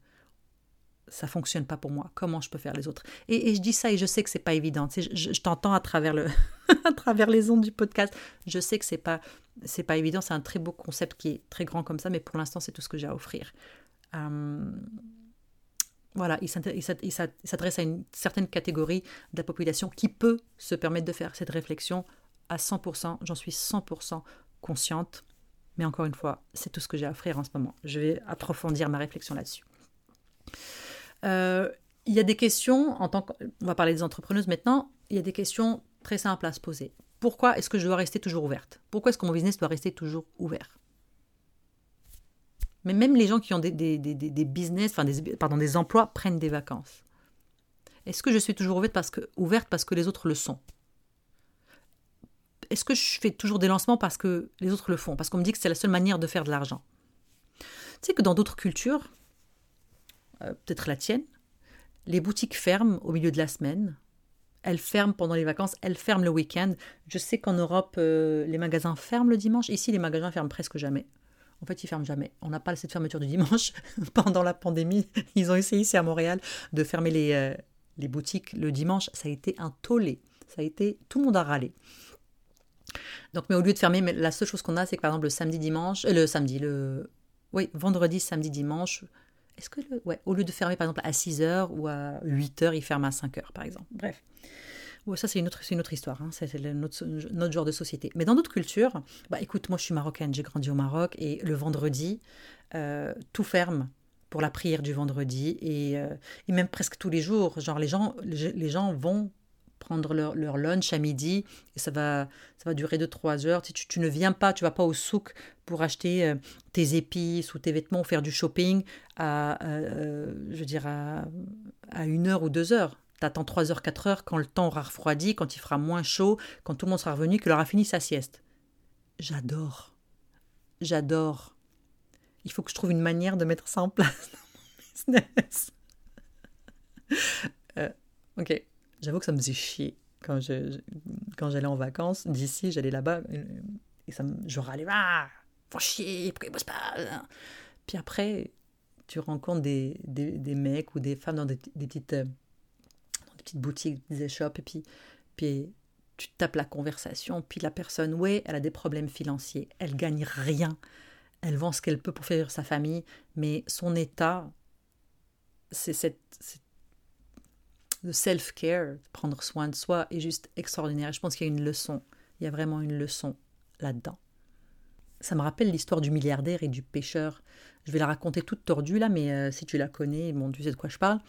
Ça fonctionne pas pour moi. Comment je peux faire les autres? Et, je dis ça et je sais que c'est pas évident. je, t'entends à travers le, à travers les ondes du podcast. Je sais que c'est pas, c'est pas évident. C'est un très beau concept qui est très grand comme ça, mais pour l'instant c'est tout ce que j'ai à offrir. Hum, Voilà, il s'adresse à une certaine catégorie de la population qui peut se permettre de faire cette réflexion à 100%. J'en suis 100% consciente. Mais encore une fois, c'est tout ce que j'ai à offrir en ce moment. Je vais approfondir ma réflexion là-dessus. Euh, il y a des questions, en tant on va parler des entrepreneuses maintenant, il y a des questions très simples à se poser. Pourquoi est-ce que je dois rester toujours ouverte? Pourquoi est-ce que mon business doit rester toujours ouvert? Mais même les gens qui ont des, business, enfin des, des emplois prennent des vacances. Est-ce que je suis toujours parce que, ouverte parce que les autres le sont? Est-ce que je fais toujours des lancements parce que les autres le font? Parce qu'on me dit que c'est la seule manière de faire de l'argent. Tu sais que dans d'autres cultures, euh, peut-être la tienne, les boutiques ferment au milieu de la semaine elle ferme pendant les vacances, elle ferme le week-end. Je sais qu'en Europe, euh, les magasins ferment le dimanche. Ici, les magasins ferment presque jamais. En fait, ils ferment jamais. On n'a pas cette fermeture du dimanche. Pendant la pandémie, ils ont essayé ici à Montréal de fermer les, euh, les boutiques le dimanche. Ça a été un tollé. Ça a été tout le monde a râlé. Donc, mais au lieu de fermer, mais la seule chose qu'on a, c'est que par exemple le samedi, dimanche, euh, le samedi, le oui, vendredi, samedi, dimanche, est-ce que ouais, au lieu de fermer par exemple à 6h ou à 8h, il ferme à 5h par exemple. Bref. ça, c'est une autre, une autre histoire, hein. c'est notre, notre, genre de société. Mais dans d'autres cultures, bah écoute, moi je suis marocaine, j'ai grandi au Maroc et le vendredi, euh, tout ferme pour la prière du vendredi et, euh, et, même presque tous les jours. Genre les gens, les gens vont prendre leur, leur, lunch à midi et ça va, ça va durer 2-3 heures. Tu, tu, ne viens pas, tu vas pas au souk pour acheter euh, tes épices ou tes vêtements ou faire du shopping à, euh, je veux dire, à, à une heure ou deux heures. Tu attends 3 heures, 4 heures quand le temps aura refroidi, quand il fera moins chaud, quand tout le monde sera revenu, qu'il aura fini sa sieste. J'adore. J'adore. Il faut que je trouve une manière de mettre ça en place dans mon business. euh, ok. J'avoue que ça me faisait chier quand je, quand j'allais en vacances. D'ici, j'allais là-bas euh, et ça me, je râlais. Ah, faut chier, pourquoi ils bossent pas Puis après, tu rencontres des, des, mecs ou des femmes dans des, des petites, euh, des petites boutiques, des shops, et puis, puis tu tapes la conversation, puis la personne, ouais, elle a des problèmes financiers, elle gagne rien, elle vend ce qu'elle peut pour faire sa famille, mais son état, c'est cette le self-care, prendre soin de soi, est juste extraordinaire. Je pense qu'il y a une leçon. Il y a vraiment une leçon là-dedans. Ça me rappelle l'histoire du milliardaire et du pêcheur. Je vais la raconter toute tordue là, mais euh, si tu la connais, bon, tu sais de quoi je parle.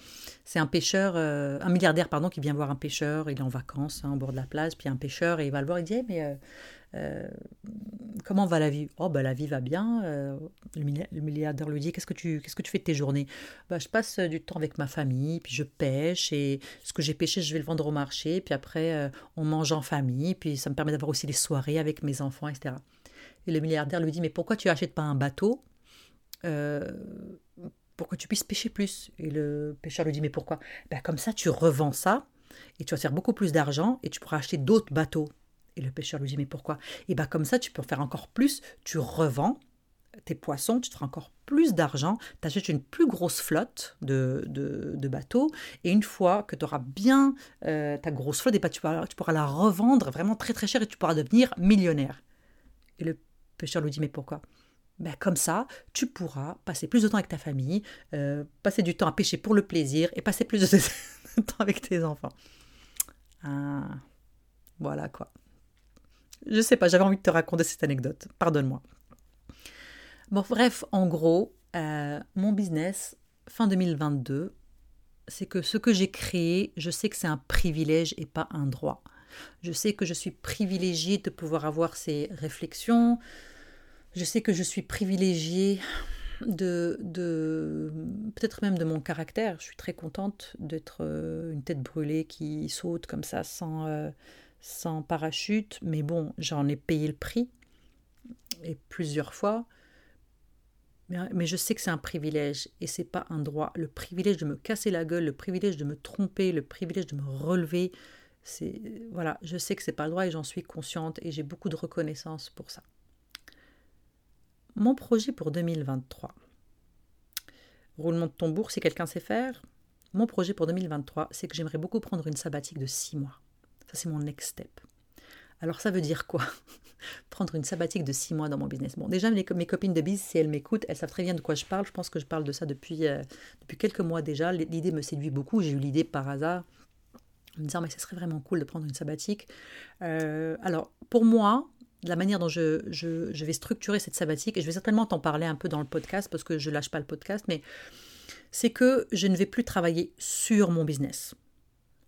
C'est un pêcheur, euh, un milliardaire pardon, qui vient voir un pêcheur. Il est en vacances hein, au bord de la plage, puis un pêcheur et il va le voir. Il dit eh, mais euh, euh, comment va la vie? Oh, bah, la vie va bien. Euh, le milliardaire lui dit Qu'est-ce que tu, que tu fais de tes journées? Bah, Je passe euh, du temps avec ma famille, puis je pêche, et ce que j'ai pêché, je vais le vendre au marché, puis après, on mange en famille, puis ça me permet d'avoir aussi des soirées avec mes enfants, etc. Et le milliardaire lui dit Mais pourquoi tu achètes pas un bateau pour que tu puisses pêcher plus? Et le pêcheur lui dit Mais pourquoi? Bah, Comme ça, tu revends ça, et tu vas faire beaucoup plus d'argent, et tu pourras acheter d'autres bateaux. Et le pêcheur lui dit Mais pourquoi? Et bien, comme ça, tu peux en faire encore plus. Tu revends tes poissons, tu te feras encore plus d'argent, tu achètes une plus grosse flotte de, de, bateaux, et une fois que tu auras bien euh, ta grosse flotte, et ben, tu, pourras, tu pourras la revendre vraiment très très cher et tu pourras devenir millionnaire. Et le pêcheur lui dit Mais pourquoi? Ben, comme ça, tu pourras passer plus de temps avec ta famille, euh, passer du temps à pêcher pour le plaisir et passer plus de temps avec tes enfants. Ah, voilà quoi. Je sais pas, j'avais envie de te raconter cette anecdote. Pardonne-moi. Bon, bref, en gros, euh, mon business, fin 2022, c'est que ce que j'ai créé, je sais que c'est un privilège et pas un droit. Je sais que je suis privilégiée de pouvoir avoir ces réflexions. Je sais que je suis privilégiée de, de peut-être même de mon caractère. Je suis très contente d'être euh, une tête brûlée qui saute comme ça sans, euh, sans parachute, mais bon, j'en ai payé le prix, et plusieurs fois. Mais, je sais que c'est un privilège et c'est pas un droit. Le privilège de me casser la gueule, le privilège de me tromper, le privilège de me relever, voilà, je sais que c'est pas le droit et j'en suis consciente et j'ai beaucoup de reconnaissance pour ça. Mon projet pour 2023. Roulement de tambour si quelqu'un sait faire. Mon projet pour 2023, c'est que j'aimerais beaucoup prendre une sabbatique de six mois. Ça, c'est mon next step. Alors, ça veut dire quoi? Prendre une sabbatique de six mois dans mon business. Bon, déjà, mes, copines de biz, si elles m'écoutent, elles savent très bien de quoi je parle. Je pense que je parle de ça depuis, euh, quelques mois déjà. L'idée me séduit beaucoup. J'ai eu l'idée par hasard en me disant, mais ce serait vraiment cool de prendre une sabbatique. Euh, alors, pour moi, la manière dont je, vais structurer cette sabbatique, et je vais certainement t'en parler un peu dans le podcast parce que je lâche pas le podcast, mais c'est que je ne vais plus travailler sur mon business.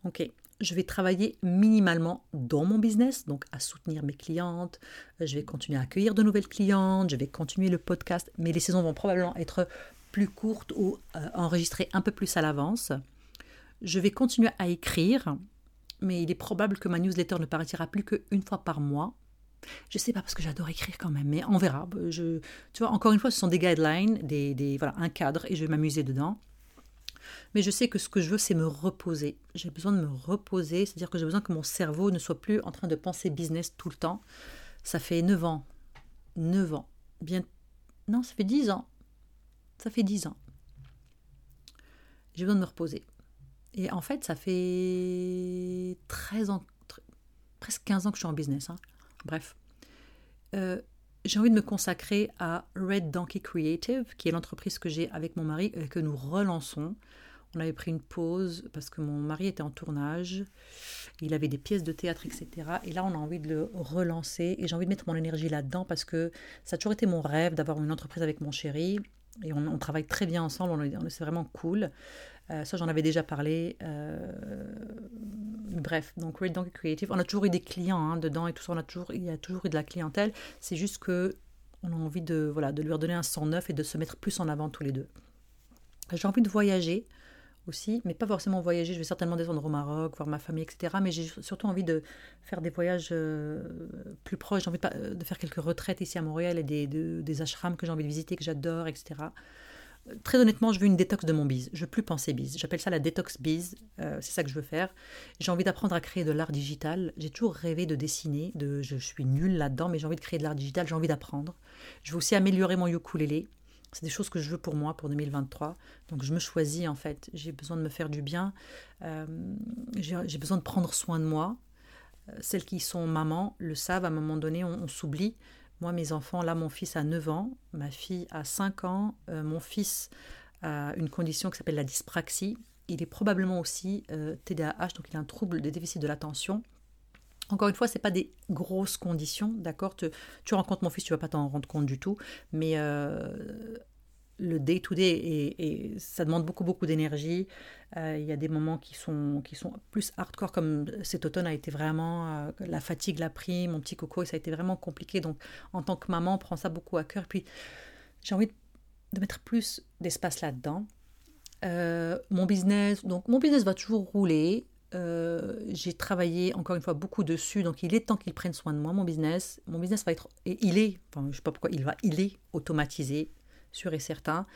Ok, je vais travailler minimalement dans mon business, donc à soutenir mes clientes, je vais continuer à accueillir de nouvelles clientes, je vais continuer le podcast, mais les saisons vont probablement être plus courtes ou euh, enregistrées un peu plus à l'avance. Je vais continuer à écrire, mais il est probable que ma newsletter ne partira plus qu'une fois par mois. Je sais pas parce que j'adore écrire quand même, mais on verra. Je, tu vois, encore une fois, ce sont des guidelines, des, des voilà, un cadre, et je vais m'amuser dedans. Mais je sais que ce que je veux, c'est me reposer. J'ai besoin de me reposer, c'est-à-dire que j'ai besoin que mon cerveau ne soit plus en train de penser business tout le temps. Ça fait 9 ans. 9 ans. Bien... Non, ça fait 10 ans. Ça fait 10 ans. J'ai besoin de me reposer. Et en fait, ça fait 13 ans, presque 15 ans que je suis en business. Hein. Bref. Euh, j'ai envie de me consacrer à Red Donkey Creative, qui est l'entreprise que j'ai avec mon mari et que nous relançons. On avait pris une pause parce que mon mari était en tournage, il avait des pièces de théâtre, etc. Et là, on a envie de le relancer et j'ai envie de mettre mon énergie là-dedans parce que ça a toujours été mon rêve d'avoir une entreprise avec mon chéri et on, travaille très bien ensemble, c'est vraiment cool. Euh, ça, j'en avais déjà parlé. Euh, bref, donc Red Donkey Creative, on a toujours eu des clients hein, dedans et tout ça, on a toujours, il y a toujours eu de la clientèle. C'est juste que on a envie de, voilà, de lui redonner un sang neuf et de se mettre plus en avant tous les deux. J'ai envie de voyager aussi, mais pas forcément voyager. Je vais certainement descendre au Maroc, voir ma famille, etc. Mais j'ai surtout envie de faire des voyages euh, plus proches. J'ai envie de, faire quelques retraites ici à Montréal et des, des ashrams que j'ai envie de visiter, que j'adore, etc. Très honnêtement, je veux une détox de mon bise. Je veux plus penser bise. J'appelle ça la détox bise. Euh, c'est ça que je veux faire. J'ai envie d'apprendre à créer de l'art digital. J'ai toujours rêvé de dessiner. De, je, suis nulle là-dedans, mais j'ai envie de créer de l'art digital. J'ai envie d'apprendre. Je veux aussi améliorer mon ukulélé. C'est des choses que je veux pour moi, pour 2023. Donc je me choisis en fait. J'ai besoin de me faire du bien. Euh, j'ai besoin de prendre soin de moi. Euh, celles qui sont mamans le savent, à un moment donné, on, s'oublie. Moi, mes enfants, là, mon fils a 9 ans, ma fille a 5 ans, euh, mon fils a une condition qui s'appelle la dyspraxie. Il est probablement aussi TDAH, donc il a un trouble de déficit de l'attention. Encore une fois, ce n'est pas des grosses conditions, d'accord? Tu, rencontres mon fils, tu vas pas t'en rendre compte du tout, mais euh, le day to day et, ça demande beaucoup beaucoup d'énergie. Euh, il y a des moments qui sont qui sont plus hardcore, comme cet automne a été vraiment euh, la fatigue l'a pris, mon petit coco, et ça a été vraiment compliqué. Donc, en tant que maman, on prend ça beaucoup à cœur. Puis, j'ai envie de mettre plus d'espace là-dedans. mon business, donc mon business va toujours rouler. Euh, j'ai travaillé encore une fois beaucoup dessus, donc il est temps qu'il prenne soin de moi, mon business. Mon business va être, et il est, enfin, je sais pas pourquoi, il va, il est automatisé, sûr et certain.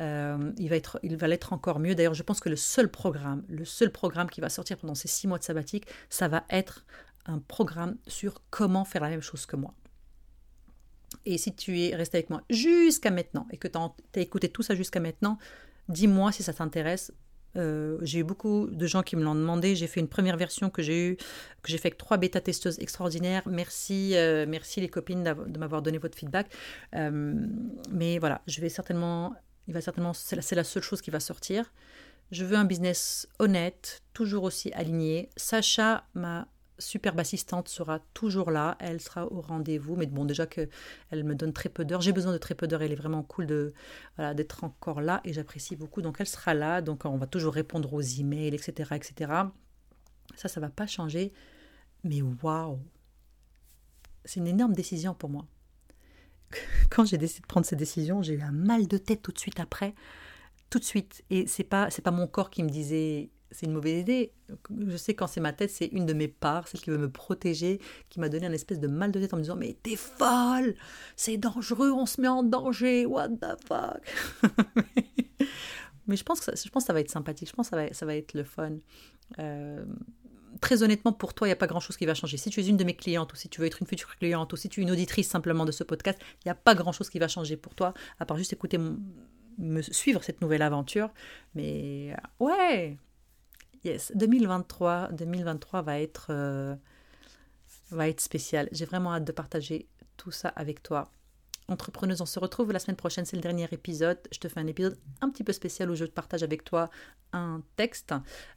Euh, il va l'être encore mieux. D'ailleurs, je pense que le seul programme, le seul programme qui va sortir pendant ces six mois de sabbatique, ça va être un programme sur comment faire la même chose que moi. Et si tu es resté avec moi jusqu'à maintenant et que tu as écouté tout ça jusqu'à maintenant, dis-moi si ça t'intéresse euh, j'ai eu beaucoup de gens qui me l'ont demandé. J'ai fait une première version que j'ai eu, que j'ai fait avec trois bêta-testeuses extraordinaires. Merci, euh, merci les copines de m'avoir donné votre feedback. Euh, mais voilà, je vais certainement, il va certainement, c'est la, seule chose qui va sortir. Je veux un business honnête, toujours aussi aligné. Sacha m'a superbe assistante sera toujours là, elle sera au rendez-vous, mais bon déjà que elle me donne très peu d'heures, j'ai besoin de très peu d'heures, elle est vraiment cool de voilà, d'être encore là et j'apprécie beaucoup, donc elle sera là, donc on va toujours répondre aux emails, etc., etc. Ça, ça va pas changer, mais waouh, c'est une énorme décision pour moi. Quand j'ai décidé de prendre cette décision, j'ai eu un mal de tête tout de suite après, tout de suite, et c'est pas c'est pas mon corps qui me disait c'est une mauvaise idée. Je sais quand c'est ma tête, c'est une de mes parts, celle qui veut me protéger, qui m'a donné un espèce de mal de tête en me disant Mais t'es folle C'est dangereux, on se met en danger, what the fuck Mais je pense, que ça, je pense ça va être sympathique, je pense que ça va, ça va être le fun. Euh, très honnêtement, pour toi, il n'y a pas grand-chose qui va changer. Si tu es une de mes clientes, ou si tu veux être une future cliente, ou si tu es une auditrice simplement de ce podcast, il n'y a pas grand-chose qui va changer pour toi, à part juste écouter me suivre cette nouvelle aventure. Mais ouais, Yes, 2023, 2023 va être, euh, va être spécial. J'ai vraiment hâte de partager tout ça avec toi. Entrepreneuse, on se retrouve la semaine prochaine, c'est le dernier épisode. Je te fais un épisode un petit peu spécial où je partage avec toi un texte.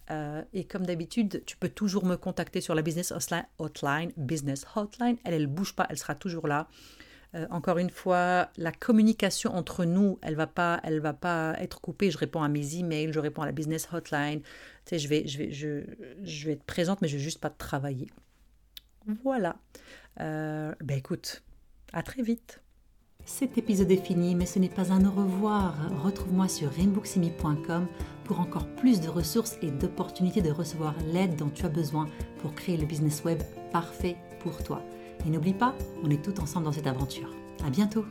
Euh, et comme d'habitude, tu peux toujours me contacter sur la Business Hotline. Business Hotline, elle ne bouge pas, elle sera toujours là. Euh, encore une fois, la communication entre nous, elle va pas, elle va pas être coupée. Je réponds à mes emails, je réponds à la business hotline. Tu sais, je vais, je vais, je, je vais être présente, mais je vais juste pas travailler. Voilà. Euh, ben écoute, à très vite. Cet épisode est fini, mais ce n'est pas un au revoir. Retrouve-moi sur rainbooksimi.com pour encore plus de ressources et d'opportunités de recevoir l'aide dont tu as besoin pour créer le business web parfait pour toi. Et n'oublie pas, on est tout ensemble dans cette aventure. À bientôt!